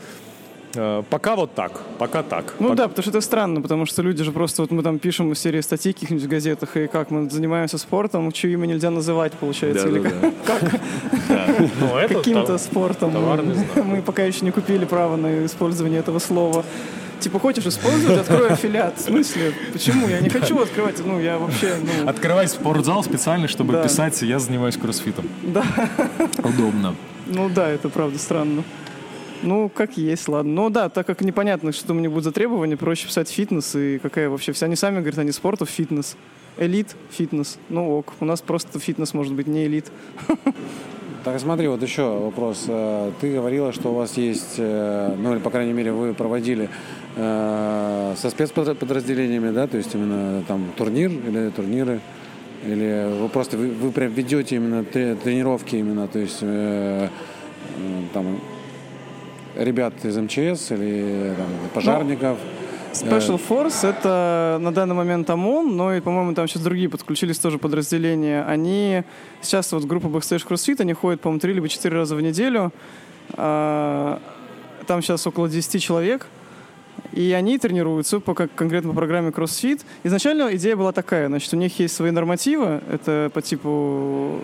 пока вот так, пока так. Ну Пока- да, потому что это странно, потому что люди же просто, вот мы там пишем серии статей каких-нибудь в газетах, и как мы занимаемся спортом, чье имя нельзя называть, получается, или как-. Ну, каким-то спортом. Мы пока еще не купили право на использование этого слова. Типа, хочешь использовать, открой аффилиат. В смысле? Почему? Я не хочу открывать. Ну, я вообще, ну... Открывать спортзал специально, чтобы Да. писать «Я занимаюсь кроссфитом». Да. Удобно. Ну да, это правда странно. Ну, как есть, ладно. Ну да, так как непонятно, что у меня будет за требования, проще писать фитнес и какая вообще вся. Они сами говорят, они спортов фитнес. Элит, фитнес. Ну ок, у нас просто фитнес может быть не элит. Так, смотри, вот еще вопрос. Э, Ты говорила, что у вас есть, э, ну, или, по крайней мере, вы проводили э, со спецподразделениями, да, то есть именно там турнир или турниры, или вы просто, вы, вы прям ведете именно тре- тренировки именно, то есть там ребят из МЧС или там, пожарников. Special Force это на данный момент ОМОН, но и, по-моему, там сейчас другие подключились тоже подразделения. Они сейчас вот группа Backstage CrossFit, они ходят, по-моему, три либо четыре раза в неделю. А, Там сейчас около 10 человек. И они тренируются по как, конкретно по программе CrossFit. Изначально идея была такая, значит, у них есть свои нормативы, это по типу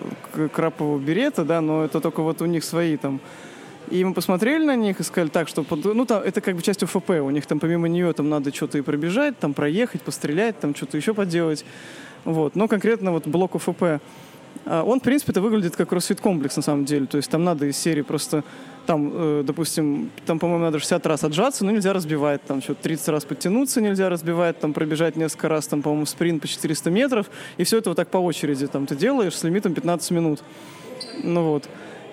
крапового берета, да, но это только вот у них свои там и мы посмотрели на них и сказали, так, что ну, там, это как бы часть УФП. У них там помимо нее там надо что-то и пробежать, там проехать, пострелять, там что-то еще поделать. Вот. Но конкретно вот блок УФП, а, он, в принципе, это выглядит как кроссфит-комплекс на самом деле. То есть там надо из серии просто, там, э, допустим, там, по-моему, надо 60 раз отжаться, но нельзя разбивать. Там что-то 30 раз подтянуться нельзя разбивать, там пробежать несколько раз, там, по-моему, спринт по 400 метров. И все это вот так по очереди там ты делаешь с лимитом 15 минут. Ну вот.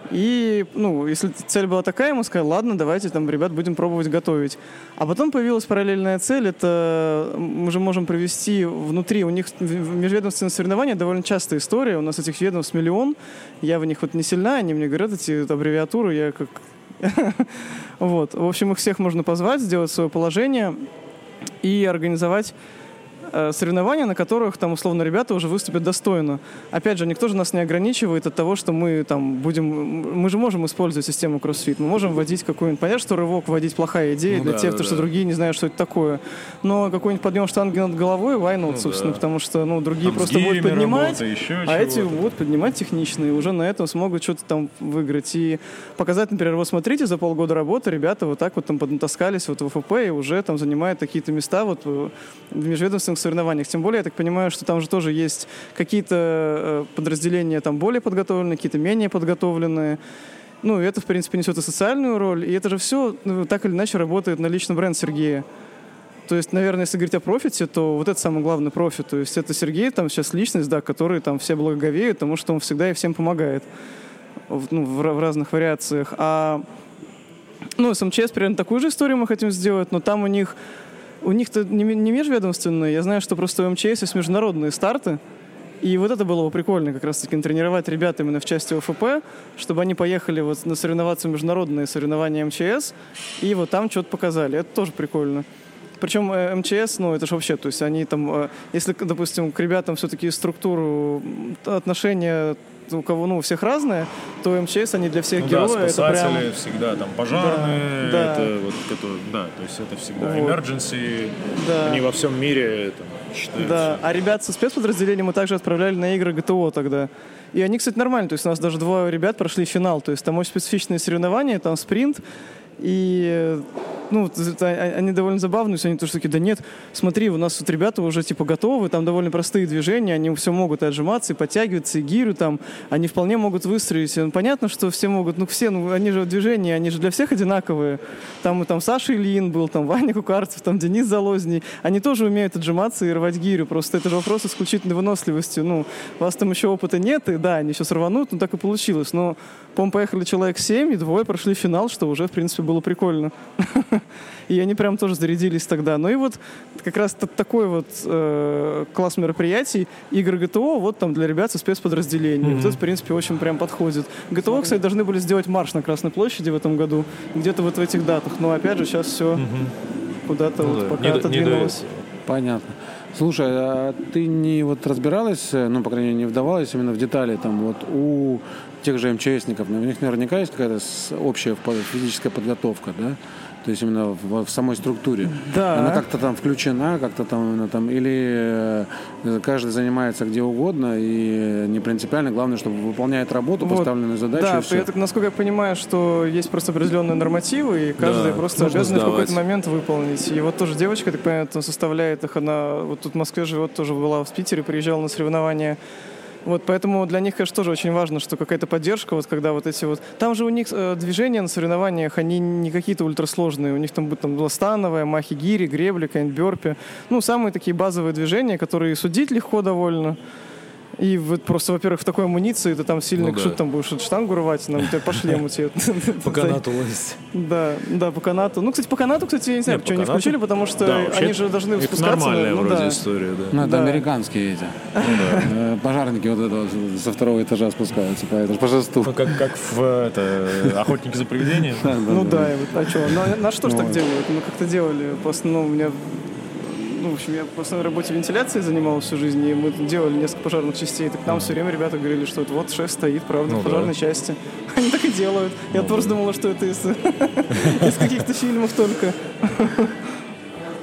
И, ну, если цель была такая, мы сказали, ладно, давайте там, ребят, будем пробовать готовить. А потом появилась параллельная цель, это мы же можем провести внутри, у них межведомственные соревнования довольно частая история, у нас этих ведомств миллион, я в них вот не сильна, они мне говорят эти аббревиатуры, я как... Вот, в общем, их всех можно позвать, сделать свое положение и организовать соревнования, на которых там условно ребята уже выступят достойно. Опять же, никто же нас не ограничивает от того, что мы там будем... Мы же можем использовать систему CrossFit, мы можем вводить какую-нибудь... Понятно, что рывок вводить плохая идея Ну для да, тех, да, кто, что да. другие не знают, что это такое. Но какой-нибудь подъем штанги над головой, why not, собственно, да. потому что ну, другие Там просто будут поднимать, работа, а эти будут поднимать технично, и уже на этом смогут что-то там выиграть. И показать, например, вот смотрите, за полгода работы ребята вот так вот там поднатаскались вот в ФП и уже там занимают какие-то места вот э, в межведомственных соревнованиях. Тем более, я так понимаю, что там же тоже есть какие-то э, подразделения там более подготовленные, какие-то менее подготовленные. Ну, это, в принципе, несет и социальную роль, и это же все так или иначе работает на личный бренд Сергея. То есть, наверное, если говорить о профите, то вот это самый главный профит. То есть это Сергей там сейчас личность, да, который там все благоговеют, потому что он всегда и всем помогает в, ну, в, в разных вариациях. А ну, с МЧС примерно такую же историю мы хотим сделать, но там у них у них-то не, не межведомственные. Я знаю, что просто у МЧС есть международные старты, И вот это было бы прикольно как раз-таки тренировать ребят именно в части ОФП, чтобы они поехали вот на соревноваться международные соревнования МЧС, и вот там что-то показали. Это тоже прикольно. Причем э, МЧС, ну, это же вообще, то есть они там, э, если, допустим, к ребятам все-таки структуру отношения у кого, ну, у всех разное, то МЧС, они для всех Ну герои, да, это спасатели прям... всегда там пожарные, Да, да. это вот, это, да, то есть это всегда Вот. emergency, Да. они во всем мире там, считаются. Да, а ребят со спецподразделения мы также отправляли на игры ГТО тогда. И они, кстати, нормально. То есть у нас даже двое ребят прошли финал. То есть там очень специфичные соревнования, там спринт. И ну, а- они довольно забавные, есть они тоже такие, да нет, смотри, у нас тут ребята уже типа готовы, там довольно простые движения, они все могут и отжиматься, и подтягиваться, и гирю там, они вполне могут выстроить. Ну, понятно, что все могут, ну все, ну они же движения, они же для всех одинаковые. Там и там Саша Ильин был, там Ваня Кукарцев, там Денис Залозний, они тоже умеют отжиматься и рвать гирю, просто это же вопрос исключительной выносливости. Ну, у вас там еще опыта нет, и да, они сейчас рванут, ну так и получилось. Но, по-моему, поехали человек 7, и двое прошли финал, что уже, в принципе, было прикольно. И они прям тоже зарядились тогда. Ну и вот как раз такой вот э, класс мероприятий, игры ГТО, вот там для ребят со спецподразделений. Вот это, в принципе, очень прям подходит. ГТО, кстати, должны были сделать марш на Красной площади в этом году, где-то вот в этих датах. Но опять же, сейчас все куда-то вот да, пока не не отодвинулось. Понятно. Слушай, а ты не вот разбиралась, э, ну, по крайней мере, не вдавалась именно в детали, там, вот у тех же МЧСников, у них наверняка есть какая-то общая физическая подготовка, да? То есть именно в, в самой структуре. Да. Она как-то там включена, как-то там именно там, или э, каждый занимается где угодно и не принципиально, главное, чтобы выполняет работу, Вот. поставленную задачу. Да, и всё. это, насколько я понимаю, что есть просто определенные нормативы, и каждый Да, просто обязан в какой-то момент выполнить. И вот тоже девочка, я так понимаю, составляет их, она вот тут в Москве живет, тоже была в Питере, приезжала на соревнования. Вот поэтому для них, конечно, тоже очень важно, что какая-то поддержка, вот когда вот эти вот... Там же у них э, движения на соревнованиях, они не какие-то ультрасложные. У них там там ластановая, махи гири, гребли, какая-нибудь бёрпи. Ну, самые такие базовые движения, которые судить легко довольно. И вот просто, во-первых, в такой амуниции ты там сильно Ну да. что ты там будешь штангу рвать, нам тебе по шлему тебе. По канату лазить. Да, да, по канату. Ну, кстати, по канату, кстати, я не знаю, почему по не включили, потому что они же должны спускаться. нормальная ну, вроде да. история, да. Ну, это Да. американские эти. Э, Пожарники вот это вот со второго этажа спускаются по, это, по жесту. Ну, как, как в это, «Охотники за привидениями». Ну да, и вот, а что, на, что ж так делают? Мы как-то делали, просто, ну, у меня, ну, в общем, я по основной работе вентиляцией занимался всю жизнь, и мы делали несколько пожарных частей, так нам все время ребята говорили, что вот, шеф стоит, правда, Ну в да. пожарной части. Они так и делают. Я просто думала, что это из, из каких-то фильмов только.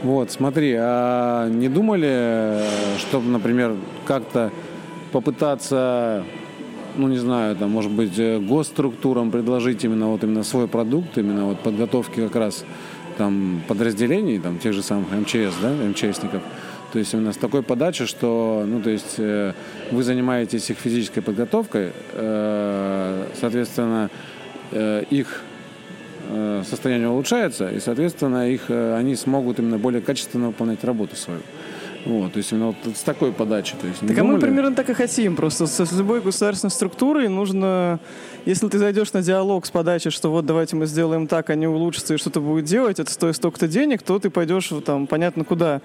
Вот, смотри, а не думали, чтобы, например, как-то попытаться, ну не знаю, там, может быть, госструктурам предложить именно вот именно свой продукт, именно вот подготовки как раз там подразделений, там тех же самых МЧС, да, МЧСников. То есть именно с такой подачей, что, ну, то есть э, вы занимаетесь их физической подготовкой, э, соответственно, э, их э, состояние улучшается, и, соответственно, их, э, они смогут именно более качественно выполнять работу свою. Вот, то есть именно вот с такой подачи. То есть, Так а мы думали? примерно так и хотим. Просто с, с любой государственной структурой нужно, если ты зайдешь на диалог с подачей, что вот давайте мы сделаем так, они улучшатся и что-то будет делать, это стоит столько-то денег, то ты пойдешь там понятно куда.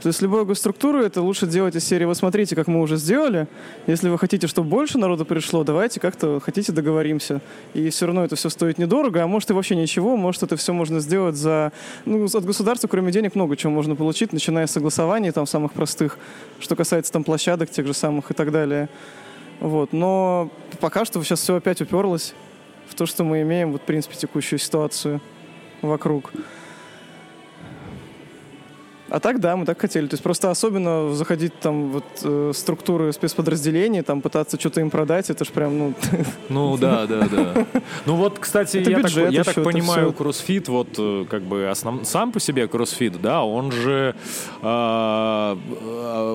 То есть любую госструктуру это лучше делать из серии «Вот смотрите, как мы уже сделали. Если вы хотите, чтобы больше народу пришло, давайте как-то хотите договоримся. И все равно это все стоит недорого, а может и вообще ничего, может это все можно сделать за... Ну, от государства, кроме денег, много чего можно получить, начиная с согласований, там, самых простых, что касается там площадок тех же самых и так далее. Вот. Но пока что сейчас все опять уперлось в то, что мы имеем, вот, в принципе, текущую ситуацию вокруг. А так, да, мы так хотели. То есть просто особенно заходить там вот э, структуры спецподразделений, там пытаться что-то им продать, это ж прям, ну, Ну да, да, да. Ну вот, кстати, Это я, так, я так понимаю, всё. кроссфит, вот э, как бы основ... сам по себе кроссфит, да, он же, а,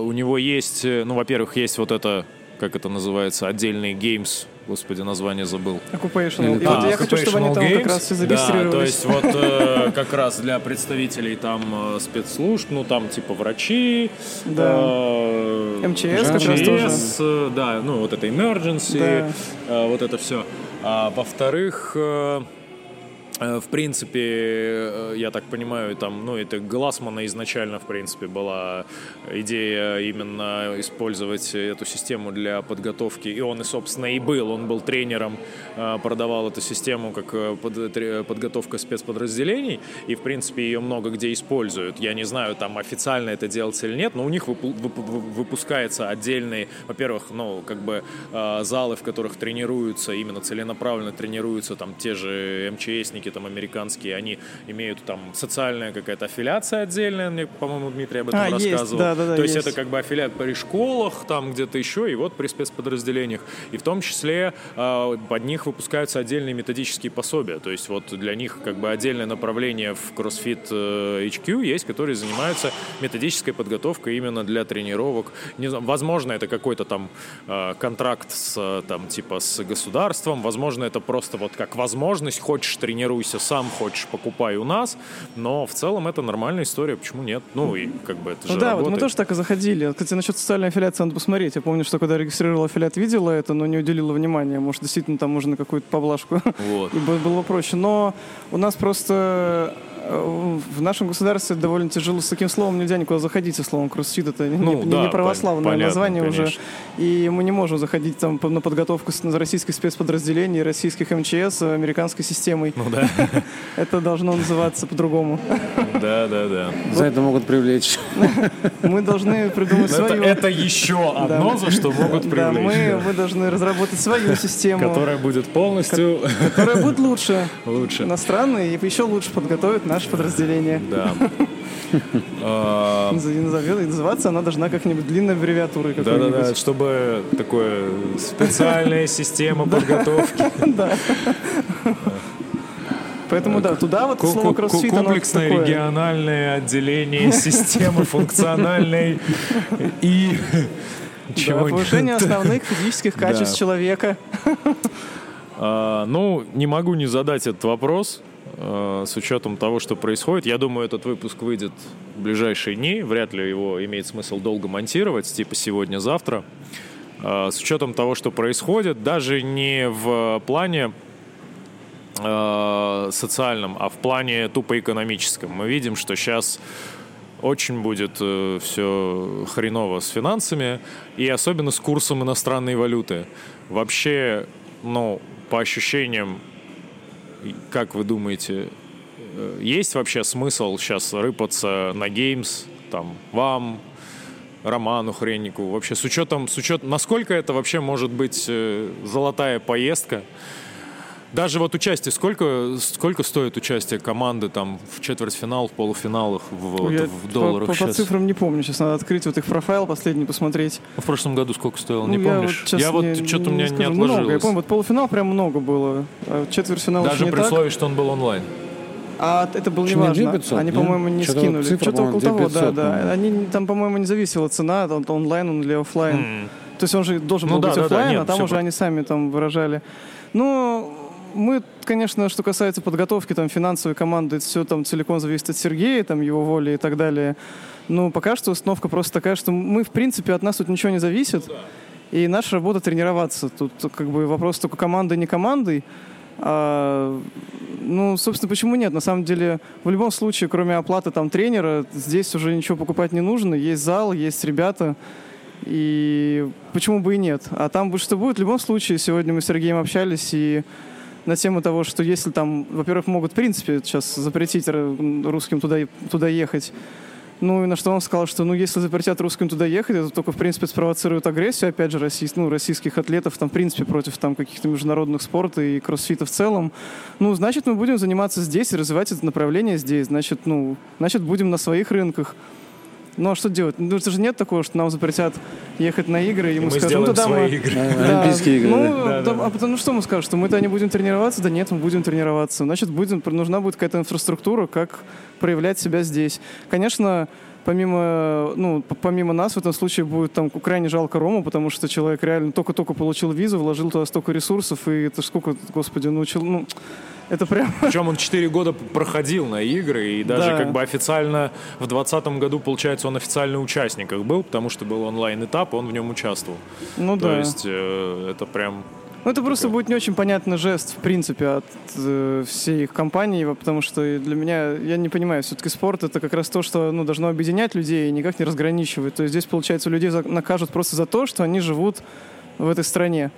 у него есть, э, ну, во-первых, есть вот это, как это называется, отдельный геймс, господи, название забыл. occupational. И А, вот я хочу, чтобы они там Occupational как Games. раз все зарегистрировались. Да, то есть вот э, как раз для представителей там э, спецслужб, ну там типа врачи, Да. э, МЧС как раз МЧС, э, да, ну вот это emergency, Да. э, вот это все. А во-вторых, Э, в принципе, э, я так понимаю, там, ну, это Глассмана изначально, в принципе, была идея именно использовать эту систему для подготовки. И он, и, собственно, и был. Он был тренером, э, продавал эту систему как подготовка спецподразделений. И, в принципе, ее много где используют. Я не знаю, там официально это делается или нет, но у них выпускается отдельный, во-первых, ну, как бы залы, в которых тренируются, именно целенаправленно тренируются там те же МЧСники, там американские, они имеют там социальная какая-то аффилиация отдельная, мне, по-моему, Дмитрий об этом а, рассказывал. Есть, да, да, да, То есть, есть это как бы аффилиат при школах, там где-то еще, и вот при спецподразделениях. И в том числе э, под них выпускаются отдельные методические пособия. То есть вот для них как бы отдельное направление в CrossFit э, HQ есть, которые занимаются методической подготовкой именно для тренировок. Не возможно, это какой-то там э, контракт с там типа с государством, возможно, это просто вот как возможность, хочешь тренируй тренируйся сам, хочешь, покупай у нас. Но в целом это нормальная история, почему нет? Ну и как бы это ну, же Да, работает. вот мы тоже так и заходили. Кстати, насчет социальной аффилиации надо посмотреть. Я помню, что когда регистрировал аффилиат, видела это, но не уделила внимания. Может, действительно там можно какую-то поблажку. Вот. И было бы проще. Но у нас просто в нашем государстве довольно тяжело с таким словом нельзя никуда заходить, со словом кроссфит это ну, не, да, не православное понятно, название конечно. уже. И мы не можем заходить там на подготовку с российских спецподразделений, российских МЧС, американской системой. Ну да. Это должно называться по-другому. Да, да, да. За это могут привлечь. Мы должны придумать свою. Это еще одно, за что могут привлечь. Мы должны разработать свою систему. Которая будет полностью... Которая будет лучше. Лучше. Иностранные и еще лучше подготовит наше подразделение. Да. Называться она должна как-нибудь длинной аббревиатурой какой-нибудь. Да-да-да, чтобы такое специальная система подготовки. Да. Поэтому да, туда вот слово кроссфит Комплексное региональное отделение системы функциональной и чего повышение основных физических качеств человека. А, ну, не могу не задать этот вопрос. Э, с учетом того, что происходит. Я думаю, этот выпуск выйдет в ближайшие дни. Вряд ли его имеет смысл долго монтировать, типа сегодня-завтра. Э, с учетом того, что происходит, даже не в плане э, социальном, а в плане тупо экономическом. Мы видим, что сейчас очень будет все хреново с финансами и особенно с курсом иностранной валюты. Вообще, ну, по ощущениям, как вы думаете, э, есть вообще смысл сейчас рыпаться на геймс, там, вам, Роману Хреннику, вообще с учетом, с учетом, насколько это вообще может быть э, золотая поездка, даже вот участие, сколько, сколько стоит участие команды там в четвертьфинал, в полуфиналах, в, Я в долларах по, по, по цифрам не помню, сейчас надо открыть вот их профайл последний, посмотреть. В прошлом году сколько стоило, ну, не я помнишь? Вот я вот что-то у меня не, не отложилось. Много. Я помню, вот полуфинал прям много было, а четвертьфинал Даже при так. условии, что он был онлайн. А это было не важно. Они, по-моему, не что скинули. Что-то около того, да, да. Они там, по-моему, не зависела цена, онлайн он или офлайн. Mm. То есть он же должен ну, был да, быть да, офлайн, да, нет, а там уже по... они сами там выражали. Ну, мы, конечно, что касается подготовки там, финансовой команды, это все там целиком зависит от Сергея, там, его воли и так далее. Но пока что установка просто такая, что мы, в принципе, от нас тут ничего не зависит. И наша работа тренироваться. Тут как бы вопрос только команды, не командой. А, ну, собственно, почему нет? На самом деле, в любом случае, кроме оплаты там тренера, здесь уже ничего покупать не нужно. Есть зал, есть ребята. И почему бы и нет? А там будет что будет. В любом случае, сегодня мы с Сергеем общались, и на тему того, что если там, во-первых, могут в принципе сейчас запретить русским туда, туда ехать, ну и на что он сказал, что ну если запретят русским туда ехать, это только в принципе спровоцирует агрессию, опять же, российских, ну, российских атлетов там в принципе против там каких-то международных спорта и кроссфита в целом. Ну, значит, мы будем заниматься здесь и развивать это направление здесь. Значит, ну, значит, будем на своих рынках. Ну а что делать? Ну это же нет такого, что нам запретят ехать на игры, и, мы, мы скажем, ну тогда свои мы... игры. Да, Олимпийские игры. Ну, да, да. а потом, ну что мы скажем, что мы-то не будем тренироваться? Да нет, мы будем тренироваться. Значит, будем, нужна будет какая-то инфраструктура, как проявлять себя здесь. Конечно, помимо, ну, помимо нас в этом случае будет там крайне жалко Рому, потому что человек реально только-только получил визу, вложил туда столько ресурсов, и это сколько, господи, научил, ну, это прям... Причем он 4 года проходил на игры, и даже да. как бы официально в 2020 году, получается, он официально участниках был, потому что был онлайн-этап, он в нем участвовал. Ну То да. есть э, это прям Ну, это просто будет не очень понятный жест, в принципе, от э, всей их компании, потому что для меня, я не понимаю, все-таки спорт это как раз то, что ну, должно объединять людей и никак не разграничивать. То есть здесь, получается, людей накажут просто за то, что они живут в этой стране.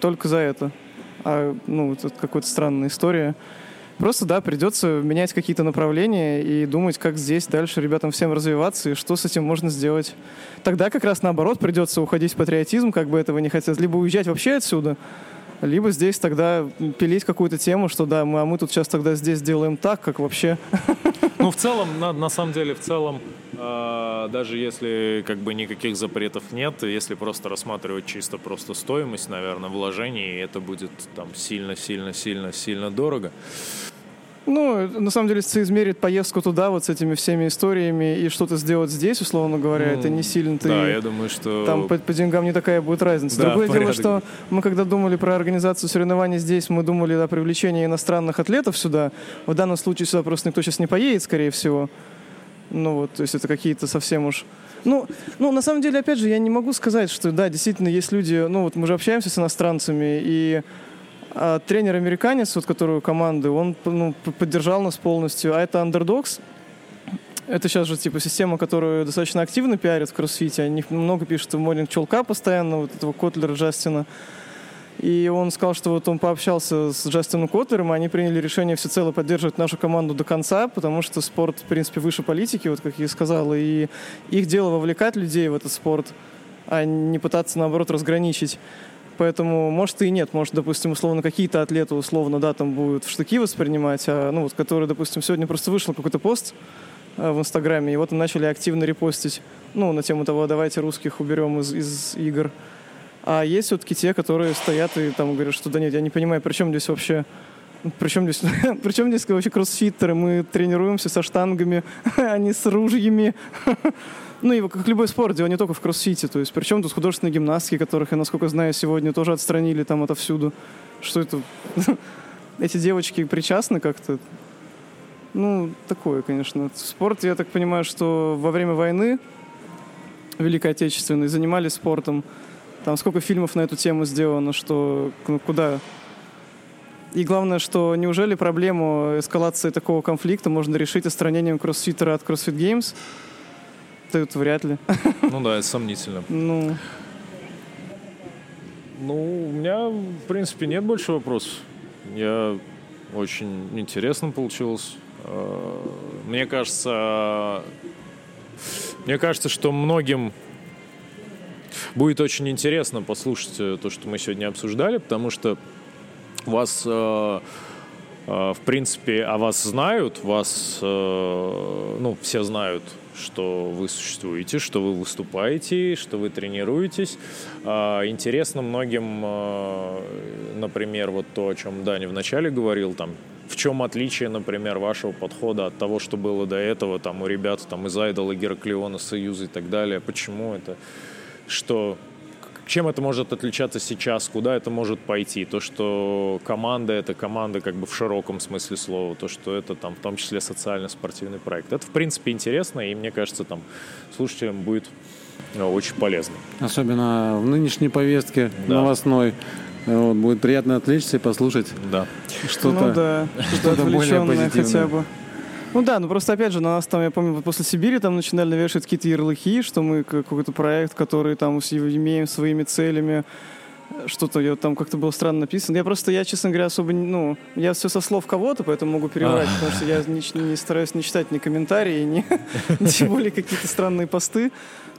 Только за это. А, ну, это какая-то странная история. Просто, да, придется менять какие-то направления и думать, как здесь дальше ребятам всем развиваться и что с этим можно сделать. Тогда как раз наоборот придется уходить в патриотизм, как бы этого не хотелось, либо уезжать вообще отсюда, либо здесь тогда пилить какую-то тему, что да, мы, а мы тут сейчас тогда здесь делаем так, как вообще. Ну, в целом, на, на самом деле, в целом, э, даже если как бы никаких запретов нет, если просто рассматривать чисто просто стоимость, наверное, вложений, это будет там сильно-сильно-сильно-сильно дорого. Ну, на самом деле, если измерить поездку туда вот с этими всеми историями и что-то сделать здесь, условно говоря, ну, это не сильно ты... Да, я думаю, что... Там по, по деньгам не такая будет разница. Да, Другое порядок. дело, что мы когда думали про организацию соревнований здесь, мы думали о привлечении иностранных атлетов сюда. В данном случае сюда просто никто сейчас не поедет, скорее всего. Ну вот, то есть это какие-то совсем уж... Ну, ну, на самом деле, опять же, я не могу сказать, что, да, действительно, есть люди, ну, вот мы же общаемся с иностранцами, и а тренер-американец, вот которую команды, он ну, поддержал нас полностью. А это Underdogs. Это сейчас же типа система, которую достаточно активно пиарят в кроссфите. Они много пишут в Morning Чулка постоянно, вот этого Котлера Джастина. И он сказал, что вот он пообщался с Джастином Котлером, и они приняли решение всецело поддерживать нашу команду до конца, потому что спорт, в принципе, выше политики, вот как я и сказал, и их дело вовлекать людей в этот спорт, а не пытаться, наоборот, разграничить. Поэтому, может, и нет. Может, допустим, условно, какие-то атлеты, условно, да, там будут в штыки воспринимать, а, ну, вот, которые, допустим, сегодня просто вышел какой-то пост а, в Инстаграме, и вот начали активно репостить, ну, на тему того, давайте русских уберем из, из игр. А есть все-таки те, которые стоят и там говорят, что да нет, я не понимаю, при чем здесь вообще причем здесь, причем здесь вообще кроссфиттеры? Мы тренируемся со штангами, а не с ружьями. Ну, и как любой спорт, дело не только в кроссфите. То есть, причем тут художественные гимнастки, которых, я, насколько знаю, сегодня тоже отстранили там отовсюду. Что это? Эти девочки причастны как-то? Ну, такое, конечно. Спорт, я так понимаю, что во время войны Великой Отечественной занимались спортом. Там сколько фильмов на эту тему сделано, что ну, куда и главное, что неужели проблему эскалации такого конфликта можно решить отстранением кроссфитера от CrossFit Games? Тут вряд ли. Ну да, это сомнительно. Ну. Ну, у меня, в принципе, нет больше вопросов. Я очень интересно получилось. Э, мне кажется, мне кажется, что многим будет очень интересно послушать то, что мы сегодня обсуждали, потому что вас, э, э, в принципе, о вас знают, вас, ну, все знают что вы существуете, что вы выступаете, что вы тренируетесь. А, интересно многим, например, вот то, о чем Даня вначале говорил, там, в чем отличие, например, вашего подхода от того, что было до этого, там, у ребят там, из Айдола, Гераклиона, Союза и так далее, почему это, что чем это может отличаться сейчас, куда это может пойти. То, что команда — это команда как бы в широком смысле слова, то, что это там в том числе социально-спортивный проект. Это, в принципе, интересно, и мне кажется, там слушателям будет э, очень полезно. Особенно в нынешней повестке да. новостной. Вот, будет приятно отвлечься и послушать да. что-то, ну, да, что-то более позитивное. хотя бы. Ну да, ну просто опять же, на нас там, я помню, после Сибири там начинали навешивать какие-то ярлыки, что мы какой-то проект, который там имеем своими целями, что-то я там как-то было странно написано. Я просто, я, честно говоря, особо, ну, я все со слов кого-то, поэтому могу переврать, потому что я не, не стараюсь не читать ни комментарии, ни, тем более какие-то странные посты.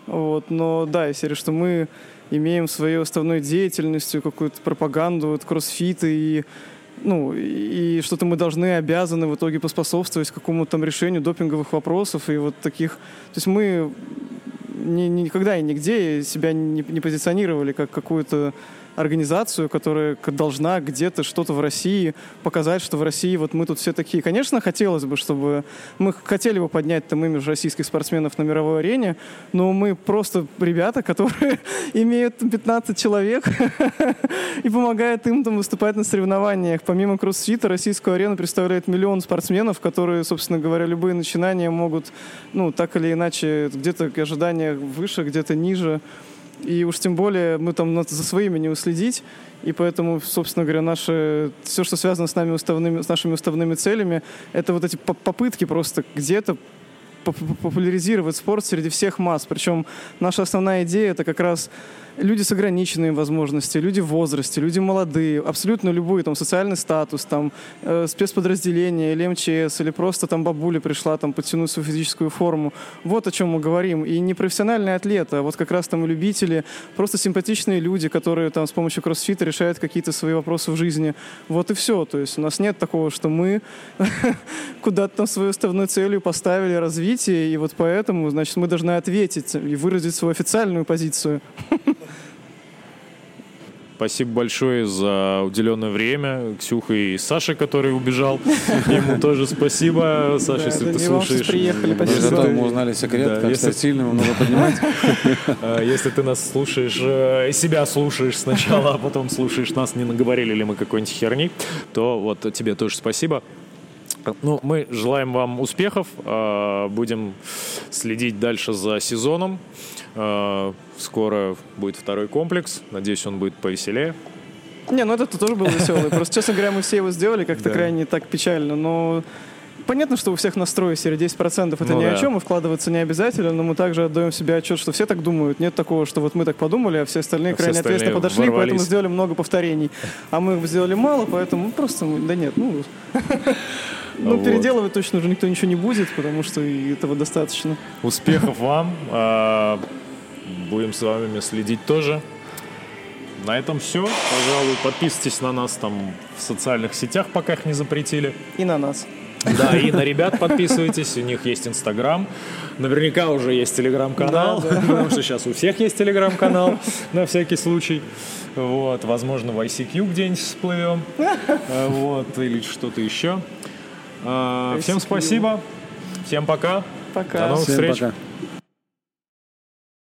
Вот, но да, я серию, что мы имеем своей основной деятельностью какую-то пропаганду, вот, кроссфиты и ну, и что-то мы должны, обязаны в итоге поспособствовать какому-то там решению допинговых вопросов и вот таких. То есть мы ни, никогда и нигде себя не, не позиционировали как какую-то организацию, которая должна где-то что-то в России показать, что в России вот мы тут все такие. Конечно, хотелось бы, чтобы мы хотели бы поднять там имидж российских спортсменов на мировой арене, но мы просто ребята, которые имеют 15 человек и помогают им там выступать на соревнованиях. Помимо кроссфита, российскую арену представляет миллион спортсменов, которые, собственно говоря, любые начинания могут, ну, так или иначе, где-то ожидания выше, где-то ниже И уж тем более мы там надо за своими не уследить. И поэтому, собственно говоря, наше, все, что связано с, нами уставными, с нашими уставными целями, это вот эти попытки просто где-то популяризировать спорт среди всех масс. Причем наша основная идея это как раз люди с ограниченными возможностями, люди в возрасте, люди молодые, абсолютно любой там социальный статус, там э, спецподразделение или МЧС, или просто там бабуля пришла там подтянуть свою физическую форму. Вот о чем мы говорим. И не профессиональные атлеты, а вот как раз там любители, просто симпатичные люди, которые там с помощью кроссфита решают какие-то свои вопросы в жизни. Вот и все. То есть у нас нет такого, что мы куда-то там свою основной целью поставили развитие, и вот поэтому, значит, мы должны ответить и выразить свою официальную позицию. Спасибо большое за уделенное время. Ксюха и Саша, который убежал. Ему тоже спасибо. Саша, если ты слушаешь. приехали, спасибо. Зато мы узнали секрет, как стать сильным, много поднимать. А, если ты нас слушаешь, э, себя слушаешь сначала, а потом слушаешь нас, не наговорили ли мы какой-нибудь херни, то вот тебе тоже спасибо. Ну, мы желаем вам успехов, а, будем следить дальше за сезоном. А, скоро будет второй комплекс, надеюсь, он будет повеселее. Не, ну этот тоже был веселый. Просто, честно говоря, мы все его сделали как-то крайне так печально, но понятно, что у всех настрой серии 10% это ну, ни да. о чем, и вкладываться не обязательно, но мы также отдаем себе отчет, что все так думают. Нет такого, что вот мы так подумали, а все остальные а крайне все остальные ответственно подошли, ворвались. поэтому сделали много повторений. А мы сделали мало, поэтому просто, да нет, ну... Ну, вот. переделывать точно уже никто ничего не будет, потому что этого достаточно. Успехов вам. А, будем с вами следить тоже. На этом все. Пожалуй, подписывайтесь на нас там в социальных сетях, пока их не запретили. И на нас. Да, и на ребят подписывайтесь, у них есть Инстаграм. Наверняка уже есть Телеграм-канал, да, да. потому что сейчас у всех есть Телеграм-канал, на всякий случай. Вот, возможно, в ICQ где-нибудь всплывем. Вот, или что-то еще. А, всем спасибо. Всем пока. Пока. До новых Всем встреч. Пока.